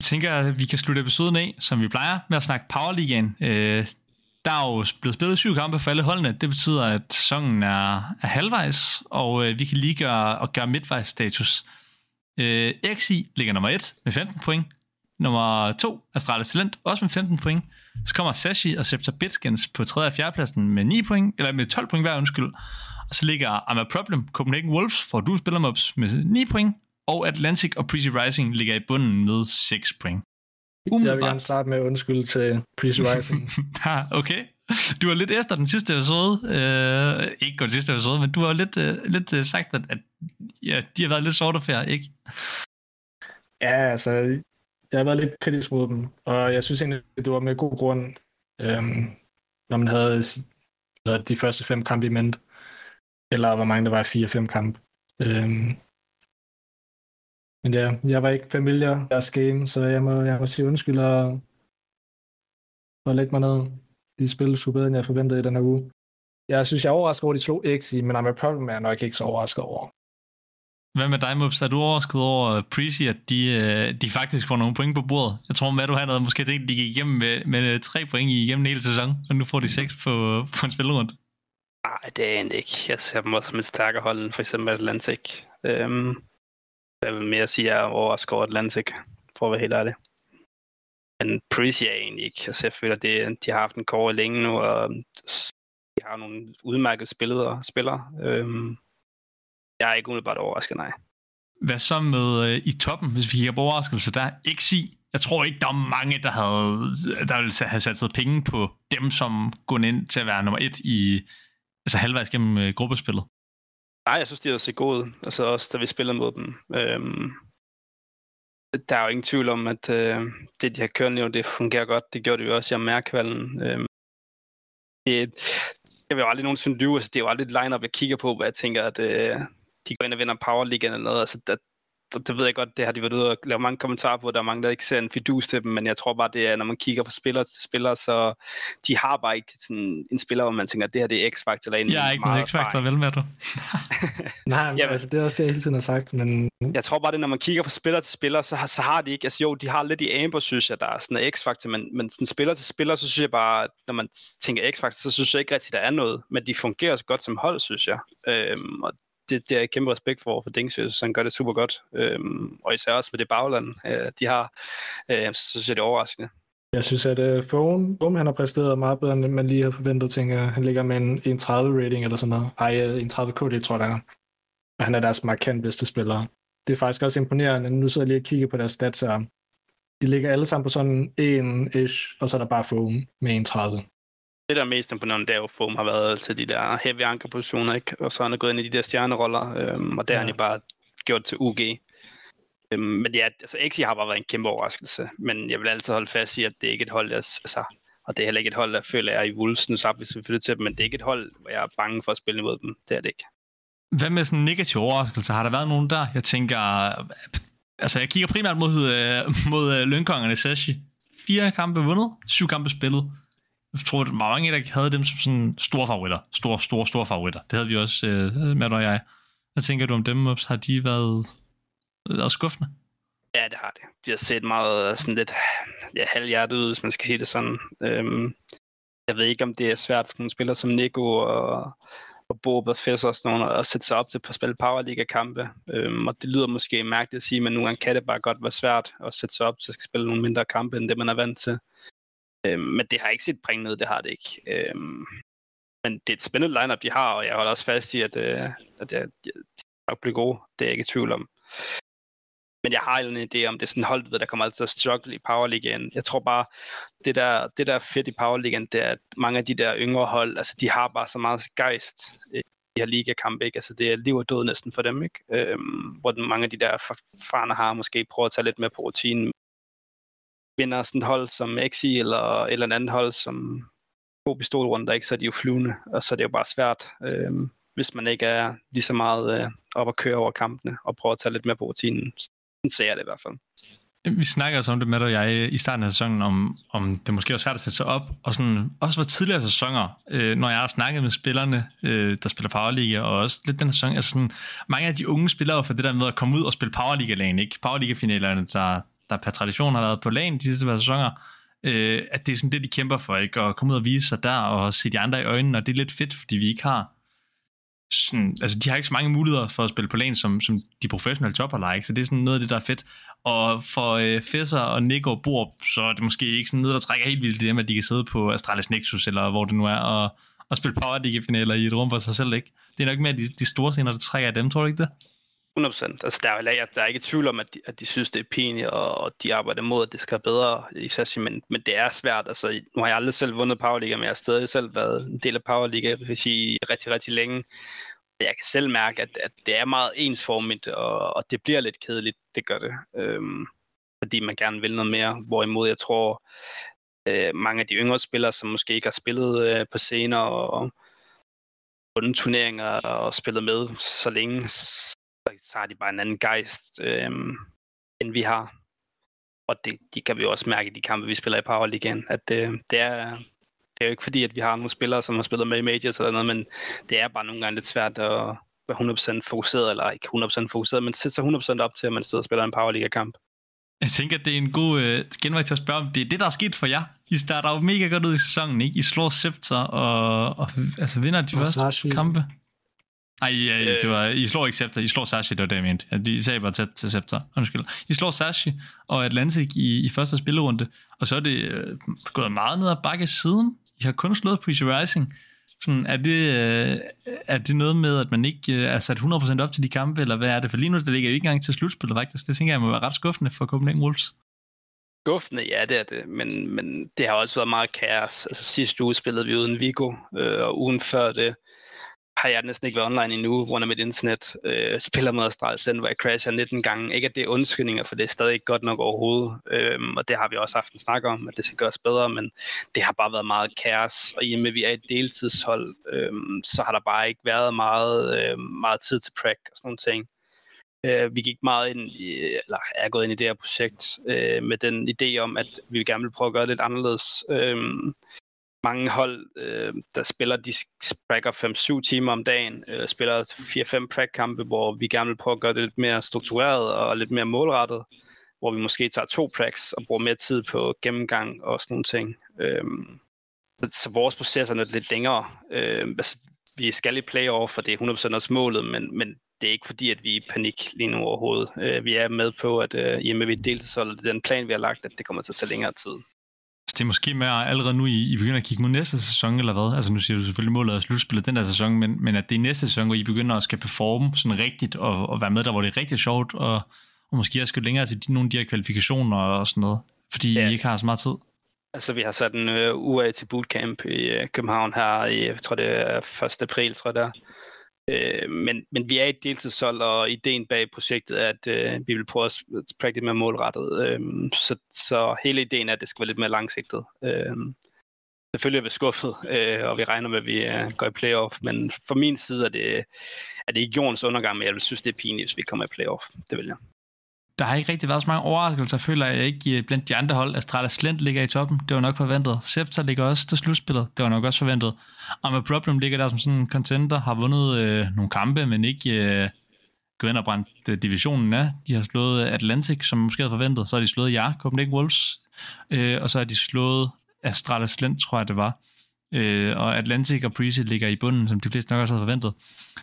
Jeg tænker, at vi kan slutte episoden af, som vi plejer, med at snakke Powerligaen. Øh, der er jo blevet spillet syv kampe for alle holdene. Det betyder, at sæsonen er, er halvvejs, og øh, vi kan lige gøre, og gøre midtvejs status. Øh, XI ligger nummer 1 med 15 point. Nummer 2, Astralis Talent, også med 15 point. Så kommer Sashi og Scepter Bitskins på 3. og 4. pladsen med 9 point, eller med 12 point hver, undskyld. Og så ligger I'm a Problem, Copenhagen Wolves, for du spiller mobs med 9 point. Og Atlantic og Prezi Rising ligger i bunden med 6 point. Umiddelbart. Jeg vil gerne starte med at undskylde til Prezi Rising. ja, okay. Du var lidt efter den sidste episode. Øh, ikke den sidste episode, men du har lidt, øh, lidt øh, sagt, at, at ja, de har været lidt sort affære, ikke? Ja, altså, jeg har været lidt kritisk mod dem, og jeg synes egentlig, det var med god grund, øhm, når man havde de første fem kampe i ment, eller hvor mange der var i fire-fem kampe. Øhm, men ja, jeg var ikke familiar deres game, så jeg må, jeg må sige undskyld og, og lægge mig ned. De spillede super bedre, end jeg forventede i den her uge. Jeg synes, jeg er overrasket over de slog X i, men I'm a problem er jeg nok ikke så overrasket over. Hvad med dig, Mops? Er du overrasket over Prezi, at de, øh, de faktisk får nogle point på bordet? Jeg tror, at du havde måske tænkt, at de gik igennem med, med øh, tre point igennem hele sæsonen, og nu får de seks på, på en spillerunde. Nej, det er egentlig ikke. Jeg ser dem også som et stærkere hold end for eksempel Atlantic. Øhm, jeg vil mere sige, at jeg er overrasket over Atlantic, for at være helt ærlig. Men Prezi er egentlig ikke. Altså, jeg føler, at de har haft en kåre længe nu, og de har nogle udmærkede spillere. spillere. Øhm, jeg er ikke umiddelbart overrasket, nej. Hvad så med øh, i toppen, hvis vi kigger på overraskelse? Der er XI. Jeg tror ikke, der er mange, der havde, der ville have sat penge på dem, som går ind til at være nummer et i altså halvvejs gennem øh, gruppespillet. Nej, jeg synes, de har set gode Altså også, da vi spillede mod dem. Øhm, der er jo ingen tvivl om, at øh, det, de har kørt nu, det fungerer godt. Det gjorde det jo også i Amerikvalden. Øhm, det, jeg vil jo aldrig nogensinde lyve. Altså, det er jo aldrig et line-up, jeg kigger på, hvor jeg tænker, at øh, de går ind og vinder Power League eller noget. Altså, det, det ved jeg godt, det har de været ude og lave mange kommentarer på. Der er mange, der ikke ser en fidus til dem, men jeg tror bare, det er, når man kigger på spillere til spillere, så de har bare ikke sådan en spiller, hvor man tænker, at det her det er X-Factor. Eller jeg er ikke noget X-Factor, vel med du? Nej, men, altså, det er også det, jeg hele tiden har sagt. Men... Jeg tror bare, det når man kigger på spiller til spiller, så har, så har de ikke, altså jo, de har lidt i Amber, synes jeg, der er sådan en X-Factor, men, men sådan spiller til spiller, så synes jeg bare, når man tænker X-Factor, så synes jeg ikke rigtig, der er noget, men de fungerer så godt som hold, synes jeg. Øhm, og det, det er jeg kæmpe respekt for for Dingsø, han gør det super godt. Øhm, og især også med det bagland, øh, de har, øh, så synes jeg, det er overraskende. Jeg synes, at øh, uh, Fogen, um, han har præsteret meget bedre, end man lige har forventet. Tænker, han ligger med en, en 30 rating eller sådan noget. Ej, øh, en 30 KD, tror jeg, der er. Og han er deres markant bedste spiller. Det er faktisk også imponerende. Nu sidder jeg lige og kigger på deres stats her. De ligger alle sammen på sådan en ish, og så er der bare Fogen med en 30 det, der er mest imponerende, det er jo, Foam har været til de der heavy ankerpositioner, ikke? og så er han gået ind i de der stjerneroller, øhm, og der ja. han bare gjort til UG. Øhm, men ja, altså Exi har bare været en kæmpe overraskelse, men jeg vil altid holde fast i, at det er ikke et hold, jeg, altså, og det er heller ikke et hold, der føler, jeg er i Wolves, så hvis vi flytter til dem, men det er ikke et hold, hvor jeg er bange for at spille imod dem. Det er det ikke. hvad med sådan negative overraskelser? Har der været nogen der? Jeg tænker, altså jeg kigger primært mod, øh, mod øh, lønkongerne Sashi. Fire kampe vundet, syv kampe spillet. Jeg tror, at mange, der havde dem som sådan store favoritter. Store, store, store favoritter. Det havde vi også, øh, Matt og jeg. Hvad tænker du om dem, Har de været, været skuffende? Ja, det har det. De har set meget øh, sådan lidt ja, halvhjertet ud, hvis man skal sige det sådan. Øhm, jeg ved ikke, om det er svært for nogle spillere som Nico og, og Bob og Fess og sådan nogle, at sætte sig op til at spille Power League-kampe. Øhm, og det lyder måske mærkeligt at sige, men nogle gange kan det bare godt være svært at sætte sig op til at spille nogle mindre kampe, end det man er vant til. Øhm, men det har ikke set bringe ned, det har det ikke. Øhm, men det er et spændende lineup, de har, og jeg holder også fast i, at, øh, at jeg, de nok bliver gode. Det er jeg ikke i tvivl om. Men jeg har en idé om, det er sådan hold, ved, der kommer altid at struggle i Powerligaen. Jeg tror bare, det der, det der er fedt i Powerligaen, det er, at mange af de der yngre hold, altså de har bare så meget gejst øh, i de her ligakampe, ikke? Altså det er liv og død næsten for dem, ikke? Øhm, hvor mange af de der farne har måske prøvet at tage lidt mere på rutinen. Vinder sådan et hold som XI eller, eller en anden hold som to pistolrunder, ikke? så er de jo flyvende, og så er det jo bare svært, øh, hvis man ikke er lige så meget øh, op at køre over kampene og prøver at tage lidt mere på rutinen. Sådan ser jeg det i hvert fald. Vi snakker også om det med dig og jeg i starten af sæsonen, om, om det måske også svært at sætte sig op, og sådan, også var tidligere sæsoner, øh, når jeg har snakket med spillerne, øh, der spiller Powerliga, og også lidt den sæson, altså sådan, mange af de unge spillere for det der med at komme ud og spille Powerliga-lagen, ikke? Powerliga-finalerne, der, der per tradition har været på lagen de sidste sæsoner, øh, at det er sådan det, de kæmper for, ikke? At komme ud og vise sig der, og se de andre i øjnene, og det er lidt fedt, fordi vi ikke har sådan, altså de har ikke så mange muligheder for at spille på lagen, som, som de professionelle topper ikke? så det er sådan noget af det, der er fedt. Og for øh, Fesser og Nick og Bor, så er det måske ikke sådan noget, der trækker helt vildt det med, at de kan sidde på Astralis Nexus, eller hvor det nu er, og, og spille Power League-finaler i et rum for sig selv, ikke? Det er nok mere de, de store scener, der trækker af dem, tror du ikke det? 100%. Altså, der, er, der, der er ikke tvivl om, at de, at de synes, det er pinligt, og, og de arbejder mod, at det skal være bedre i Sashi, men, men det er svært. Altså, nu har jeg aldrig selv vundet Powerliga, men jeg har stadig selv været en del af Powerliga i rigtig, rigtig længe. Jeg kan selv mærke, at, at det er meget ensformigt, og, og det bliver lidt kedeligt, det gør det. Øhm, fordi man gerne vil noget mere, hvorimod jeg tror, øh, mange af de yngre spillere, som måske ikke har spillet øh, på scener og vundet turneringer og spillet med så længe, så har de bare en anden gejst, øh, end vi har. Og det de kan vi jo også mærke i de kampe, vi spiller i Power League, at øh, det, er, det er jo ikke fordi, at vi har nogle spillere, som har spillet med i Majors eller noget, men det er bare nogle gange lidt svært at være 100% fokuseret, eller ikke 100% fokuseret, men sætte sig 100% op til, at man sidder og spiller en Power League-kamp. Jeg tænker, at det er en god øh, genvej til at spørge, om det er det, der er sket for jer. I starter jo mega godt ud i sæsonen, ikke? I slår Scepter og, og altså vinder de første Sashi. kampe. Nej, ja, det var, I slår ikke Scepter, I slår Sashi, det var det, jeg mente. De sagde bare tæt til Scepter, undskyld. I slår Sashi og Atlantic i, i første spillerunde, og så er det øh, gået meget ned ad bakke siden. I har kun slået Preacher Rising. Sådan, er, det, øh, er det noget med, at man ikke øh, er sat 100% op til de kampe, eller hvad er det? For lige nu, det ligger jo ikke engang til slutspillet, faktisk. Det tænker jeg må være ret skuffende for Copenhagen Wolves. Skuffende, ja, det er det. Men, men det har også været meget kaos. Altså sidste uge spillede vi uden Vigo, øh, og ugen før det har jeg næsten ikke været online endnu, hvor mit internet øh, spiller med Astral Send, hvor jeg crasher 19 gange. Ikke at det er undskyldninger, for det er stadig ikke godt nok overhovedet. Øhm, og det har vi også haft en snak om, at det skal gøres bedre, men det har bare været meget kaos. Og i og med, at vi er et deltidshold, øhm, så har der bare ikke været meget, øh, meget tid til prac og sådan nogle ting. Øh, vi gik meget ind i, eller er gået ind i det her projekt øh, med den idé om, at vi gerne vil prøve at gøre det lidt anderledes. Øh, mange hold, øh, der spiller, de sprækker 5-7 timer om dagen, øh, spiller 4-5 prac-kampe, hvor vi gerne vil prøve at gøre det lidt mere struktureret og lidt mere målrettet, hvor vi måske tager to pracs og bruger mere tid på gennemgang og sådan nogle ting. Øh, så, vores proces er lidt længere. Øh, altså, vi skal i playoff, og det er 100% også målet, men, men det er ikke fordi, at vi er i panik lige nu overhovedet. Øh, vi er med på, at øh, i og med, at vi er deltidshold, den plan, vi har lagt, at det kommer til at tage længere tid. Det er måske med at allerede nu, I, I begynder at kigge mod næste sæson, eller hvad? Altså nu siger du selvfølgelig målet at slutspillet den der sæson, men, men at det er næste sæson, hvor I begynder at skal performe sådan rigtigt, og, og være med der, hvor det er rigtig sjovt, og, og måske også skal længere til de, nogle af de her kvalifikationer og sådan noget, fordi ja. I ikke har så meget tid. Altså, vi har sat en uh, uge af til bootcamp i uh, København her i, jeg tror det er 1. april, tror jeg der. Øh, men, men vi er et deltidshold, og ideen bag projektet er, at øh, vi vil prøve at practice mere målrettet. Øh, så, så hele ideen er, at det skal være lidt mere langsigtet. Øh, selvfølgelig er vi skuffet, øh, og vi regner med, at vi øh, går i playoff, men for min side er det, er det ikke jordens undergang, men jeg vil synes, det er pinligt, hvis vi kommer i playoff. Det vil jeg. Der har ikke rigtig været så mange overraskelser, føler jeg ikke blandt de andre hold. Astrada Slent ligger i toppen, det var nok forventet. Scepter ligger også til slutspillet, det var nok også forventet. Og med Problem ligger der som sådan en contender, har vundet øh, nogle kampe, men ikke øh, gået ind og brændt øh, divisionen af. De har slået Atlantic, som måske havde forventet. Så har de slået jer, Copenhagen Wolves. Øh, og så har de slået Astrada Slent, tror jeg det var. Øh, og Atlantic og Breezy ligger i bunden, som de fleste nok også havde forventet.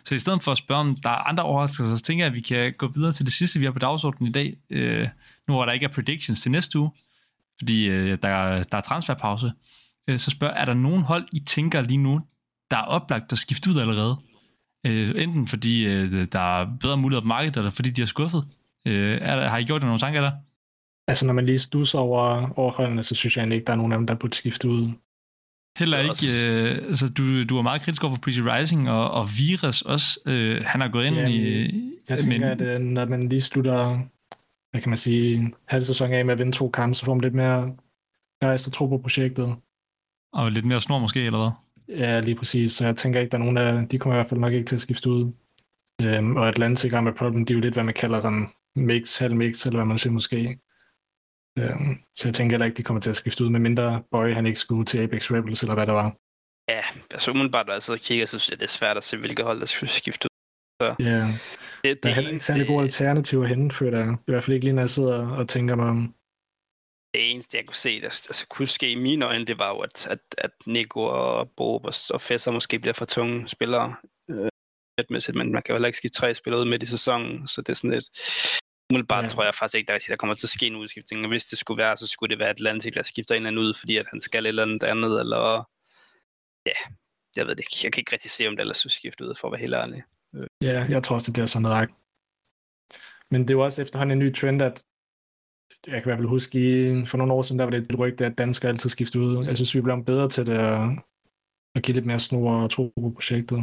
Så i stedet for at spørge, om der er andre overraskelser, så tænker jeg, at vi kan gå videre til det sidste, vi har på dagsordenen i dag. Øh, nu hvor der ikke er predictions til næste uge, fordi øh, der, der er transferpause. Øh, så spørger er der nogen hold, I tænker lige nu, der er oplagt at skifte ud allerede? Øh, enten fordi øh, der er bedre muligheder på markedet, eller fordi de er skuffet. Øh, er der, har I gjort nogle tanker der? Altså, når man lige stusser over, overholdene, så synes jeg egentlig ikke, der er nogen af dem, der burde skifte ud. Heller ikke, øh, altså du, du er meget kritisk over for Pretty Rising, og, og Virus også, øh, han har gået ind Ja, i... Jeg tænker, men... at øh, når man lige slutter, hvad kan man sige, halv sæson af med at vinde to kampe, så får man lidt mere gejst og tro på projektet. Og lidt mere snor måske, eller hvad? Ja, lige præcis. Så jeg tænker ikke, der er nogen af, de kommer i hvert fald nok ikke til at skifte ud. Øhm, og Atlantic og med Problem, de er jo lidt, hvad man kalder sådan mix, halv mix, eller hvad man siger måske. Øhm, så jeg tænker heller ikke, de kommer til at skifte ud, med mindre Boy han ikke skulle til Apex Rebels, eller hvad det var. Ja, altså umiddelbart, når jeg sidder og kigger, så synes jeg, det er svært at se, hvilke hold, der skal skifte ud. Så Ja, det, der er heller ikke særlig gode alternativer henne, føler jeg. I hvert fald ikke lige, når jeg sidder og tænker mig om. det eneste, jeg kunne se, der altså, kunne ske i mine øjne, det var jo, at, at, at Nico og Bob og, og Fesser måske bliver for tunge spillere. Øh, men man kan jo heller ikke skifte tre spillere ud midt i sæsonen, så det er sådan lidt... Umiddelbart Ja. tror jeg faktisk ikke, der, er, der kommer til at ske en udskiftning, og hvis det skulle være, så skulle det være Atlantic, der skifter en eller anden ud, fordi at han skal eller andet andet, eller... Ja, jeg ved det ikke. Jeg kan ikke rigtig se, om det ellers skulle skifte ud, for at være helt ærlig. Ja, jeg tror også, det bliver sådan noget. Men det er jo også efterhånden en ny trend, at jeg kan i hvert fald huske, i, for nogle år siden, der var det et rygte, at danskere altid skifter ud. Jeg synes, vi er blevet bedre til det, at, at give lidt mere snor og tro på projektet.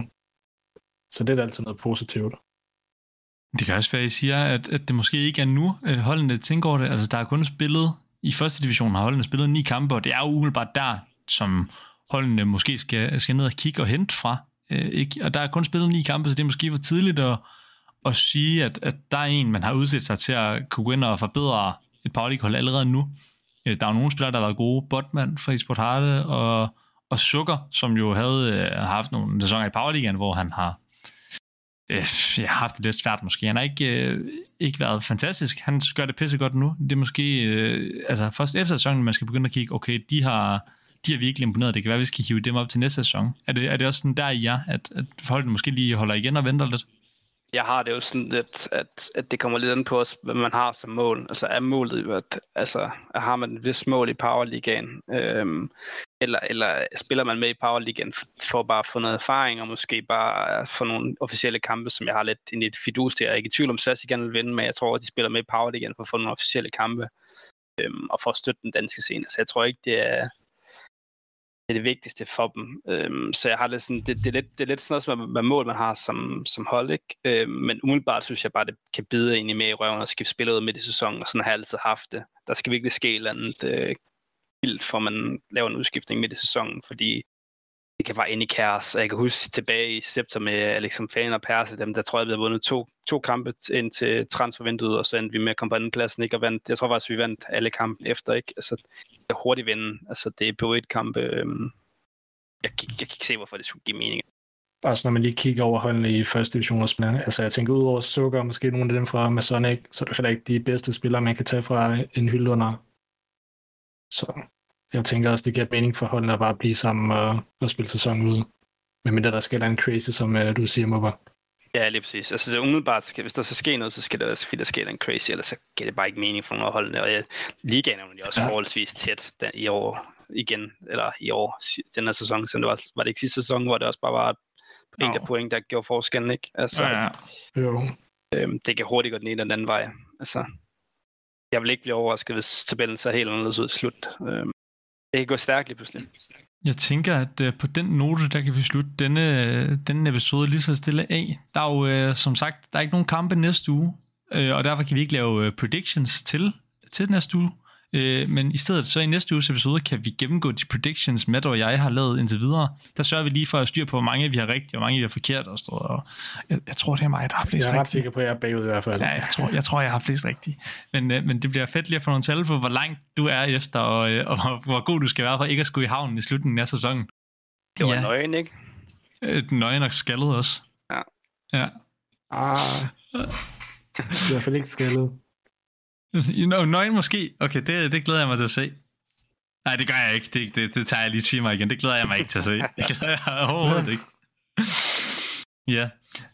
Så det er da altid noget positivt. Det kan også være, at I siger, at, at det måske ikke er nu, øh, holdene tænker over det. Altså, der er kun spillet, i første division har holdene spillet ni kampe, og det er jo umiddelbart der, som holdene måske skal, skal ned og kigge og hente fra. Øh, ikke? Og der er kun spillet ni kampe, så det er måske for tidligt at, at sige, at, at der er en, man har udsat sig til at kunne gå ind og forbedre et partyhold allerede nu. Øh, der er jo nogle spillere, der har været gode. Botman fra Esport Harte og, og Sukker, som jo havde øh, haft nogle sæsoner i Powerligaen, hvor han har øh, jeg har haft det lidt svært måske. Han har ikke, øh, ikke været fantastisk. Han gør det pisse godt nu. Det er måske, øh, altså først efter sæsonen, man skal begynde at kigge, okay, de har, de har virkelig imponeret. Det kan være, vi skal hive dem op til næste sæson. Er det, er det også sådan der i jer, at, at folk måske lige holder igen og venter lidt? Jeg har det jo sådan lidt, at, at det kommer lidt an på os, hvad man har som mål. Altså er målet at altså, har man et vist mål i Powerligaen, øhm, eller, eller spiller man med i Powerligaen for bare at få noget erfaring, og måske bare få nogle officielle kampe, som jeg har lidt i lidt fidus til. Jeg er ikke i tvivl om, SAS gerne vil vinde, men jeg tror, at de spiller med i Powerligaen for at få nogle officielle kampe, øhm, og for at støtte den danske scene. Så jeg tror ikke, det er, det er det vigtigste for dem. Øhm, så jeg har lidt sådan, det, det, er lidt, det er lidt sådan noget, som hvad mål man har som, som hold, ikke? Øhm, men umiddelbart synes jeg bare, det kan bide egentlig med i røven og skifte spillet ud midt i sæsonen, og sådan har jeg altid haft det. Der skal virkelig ske et eller andet øh, vildt, for man laver en udskiftning midt i sæsonen, fordi det kan bare ind i kaos. Og jeg kan huske tilbage i september med Alexander Fan og Perse, dem der tror jeg, vi havde vundet to, to kampe ind til transfervinduet, og så endte vi med at komme på anden pladsen, ikke? Og vandt, jeg tror faktisk, vi vandt alle kampe efter, ikke? Altså, det hurtigt vinde. Altså, det er på et kampe. Øhm, jeg, jeg, jeg kan ikke se, hvorfor det skulle give mening. Bare når man lige kigger over holdene i første division og spillerne. Altså jeg tænker ud over Sukker, måske nogle af dem fra Masonic, så er det heller ikke de bedste spillere, man kan tage fra en hylde under. Så jeg tænker også, det giver mening for holdene at bare blive sammen og, og spille sæsonen ud. Men mindre der skal en crazy, som uh, du siger, Mubber. Ja, lige præcis. Altså, det er umiddelbart, hvis der så sker noget, så skal det også, fordi der sker en crazy, ellers så giver det bare ikke mening for nogle af holdene. Og ja, ligaen er jo også Ja. forholdsvis tæt der, i år igen, eller i år, den her sæson, som det var, var det ikke sidste sæson, hvor det også bare var et enkelt Jo. point, der gjorde forskellen, ikke? Altså, Ja, ja. Jo. øhm, det kan hurtigt gå den ene eller den anden vej. Altså, jeg vil ikke blive overrasket, hvis tabellen ser helt anderledes ud slut. Øhm, det kan gå stærkt lige pludselig. Jeg tænker, at øh, på den note, der kan vi slutte denne, øh, denne episode lige så stille af. Der er jo, øh, som sagt, der er ikke nogen kampe næste uge, øh, og derfor kan vi ikke lave øh, predictions til, til næste uge. Øh, men i stedet så i næste uges episode kan vi gennemgå de predictions, Matt og jeg har lavet indtil videre. Der sørger vi lige for at styre på, hvor mange vi har rigtigt, og hvor mange vi har forkert. Og, stået, og jeg, jeg, tror, det er mig, der har flest Jeg er ret sikker på, at jeg er bagud i hvert fald. Ja, jeg tror, jeg tror, jeg har flest rigtigt. Men, øh, men det bliver fedt lige at få nogle tal på, hvor langt du er efter, og, øh, og hvor, hvor god du skal være for ikke at skulle i havnen i slutningen af sæsonen. Det var Ja. ja. nøgen, ikke? Øh, nøgen og skaldet også. Ja. Ja. Ah, jeg er i hvert fald ikke skaldet. You know, nøgen måske. Okay, det, det glæder jeg mig til at se. Nej, det gør jeg ikke. Det, det, det tager jeg lige til mig igen. Det glæder jeg mig ikke til at se. Det glæder jeg overhovedet ikke. Ja,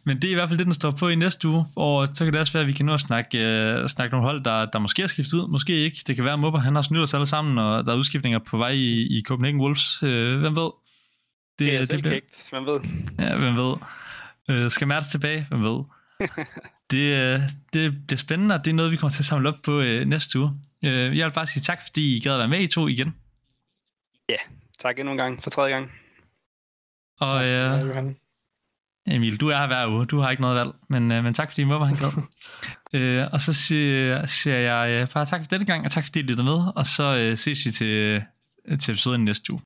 men det er i hvert fald det, den står på i næste uge, og så kan det også være, at vi kan nå at snakke, uh, snakke nogle hold, der, der måske er skiftet ud, måske ikke. Det kan være, at Mupper, han har snydt os alle sammen, og der er udskiftninger på vej i, i Copenhagen Wolves. Uh, hvem ved? Det, er det bliver- man ved. Ja, hvem ved. Øh, skal Mertens tilbage? Hvem ved. Det, øh, det bliver spændende, og det er noget, vi kommer til at samle op på øh, næste uge. Øh, jeg vil bare sige tak, fordi I gad at være med i to igen. Tak endnu en gang, for tredje gang. Og Tak øh, have, Johan. Emil, du er her hver uge. Du har ikke noget valg. Men, øh, men tak, fordi I må være glad. øh, og så siger, siger jeg øh, bare tak for denne gang, og tak fordi I lyttede med. Og så øh, ses vi til, til episoden næste uge.